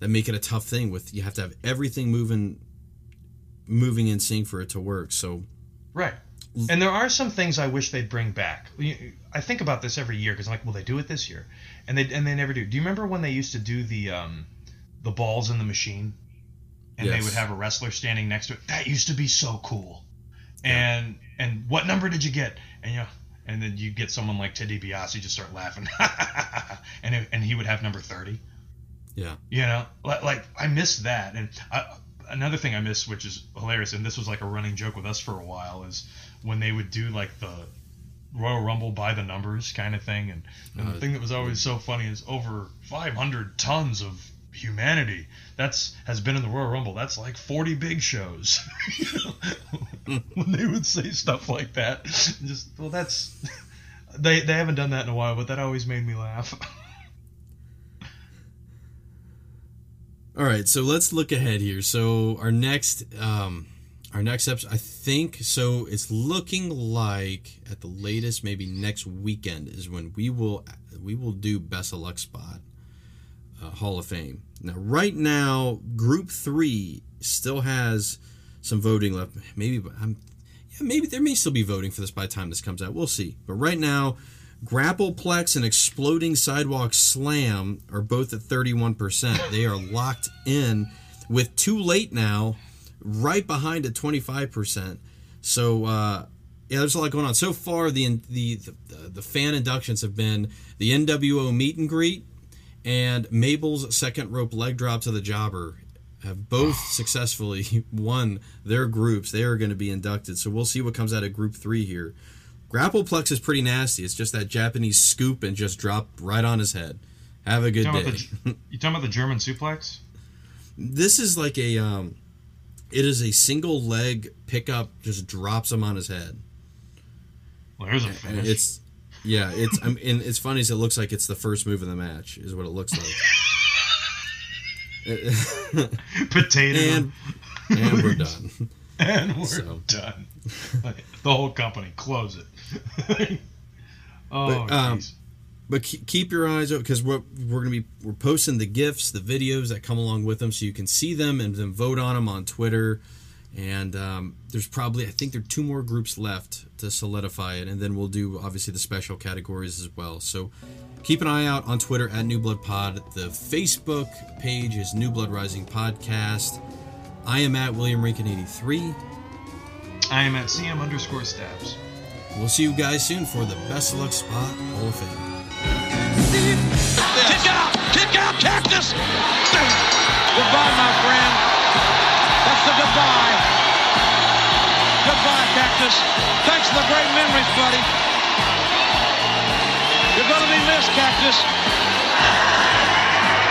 that make it a tough thing with you have to have everything moving moving in sync for it to work. So Right. And there are some things I wish they'd bring back. I think about this every year because I'm like, will they do it this year? And they and they never do. Do you remember when they used to do the um, the balls in the machine, and they would have a wrestler standing next to it? That used to be so cool. And and what number did you get? And you know, and then you get someone like Ted DiBiase just start laughing, and it, and he would have number thirty. Yeah. You know, like, like I miss that. And I, another thing I miss, which is hilarious, and this was like a running joke with us for a while, is when they would do like the Royal Rumble by the numbers kind of thing. And, and Uh, the thing that was always so funny is over 500 tons of humanity. That's has been in the Royal Rumble. That's like 40 big shows. when they would say stuff like that, just well, that's they they haven't done that in a while, but that always made me laugh. All right, so let's look ahead here. So our next, um, our next episode, I think, so it's looking like at the latest, maybe next weekend is when we will we will do best of luck spot, uh, Hall of Fame. Now, right now, Group Three still has some voting left. Maybe, I'm, yeah, maybe there may still be voting for this by the time this comes out. We'll see. But right now, Grappleplex and Exploding Sidewalk Slam are both at 31%. They are locked in with Too Late Now right behind at 25%. So, uh, yeah, there's a lot going on. So far, the, the the the fan inductions have been the NWO meet and greet and Mabel's second rope leg drop to the jobber have both successfully won their groups. They are going to be inducted. So we'll see what comes out of group three here. Grappleplex is pretty nasty. It's just that Japanese scoop and just drop right on his head. Have a good talking day. the, you talking about the German suplex? this is like a um, it is a single leg pickup. Just drops him on his head. Well, there's a finish. it's yeah. It's I'm, and it's funny as it looks like it's the first move of the match is what it looks like. potato, and and we're done. and we're So. done. the whole company, close it. oh, But, um. But keep your eyes open because we're we're gonna be we're posting the gifts, the videos that come along with them, so you can see them and then vote on them on Twitter. And um, there's probably I think there are two more groups left to solidify it, and then we'll do obviously the special categories as well. So keep an eye out on Twitter at New Blood Pod. The Facebook page is New Blood Rising Podcast. I am at William Rankin eighty three. I am at CM underscore stabs. We'll see you guys soon for the Best of Luck Spot Hall of Fame. Kick out! Kick out, Cactus! Goodbye, my friend. That's the goodbye. Goodbye, Cactus. Thanks for the great memories, buddy. Missed, Cactus.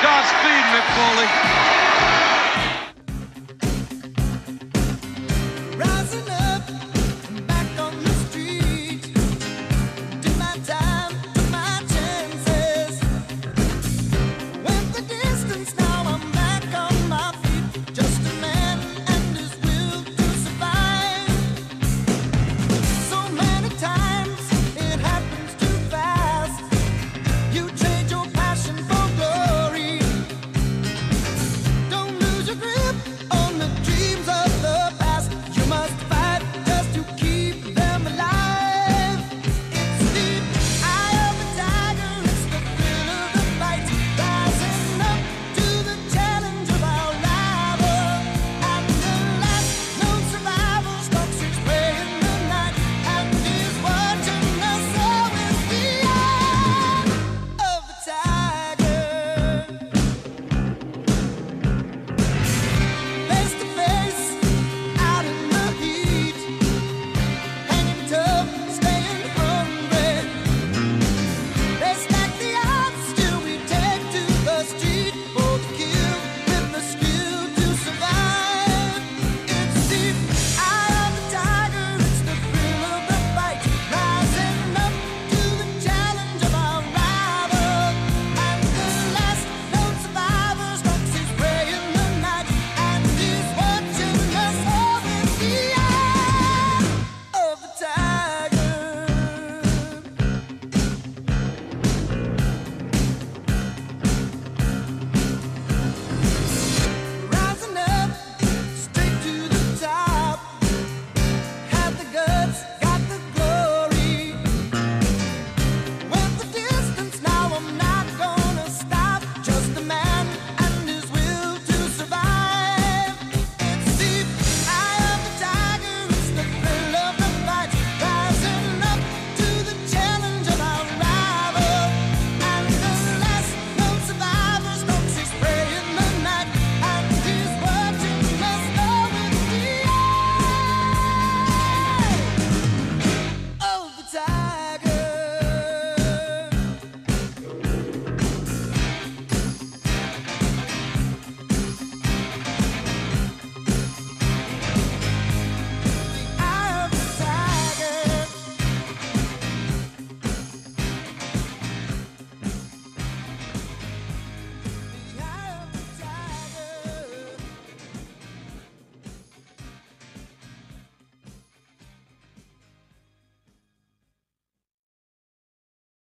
Godspeed, Mick Foley.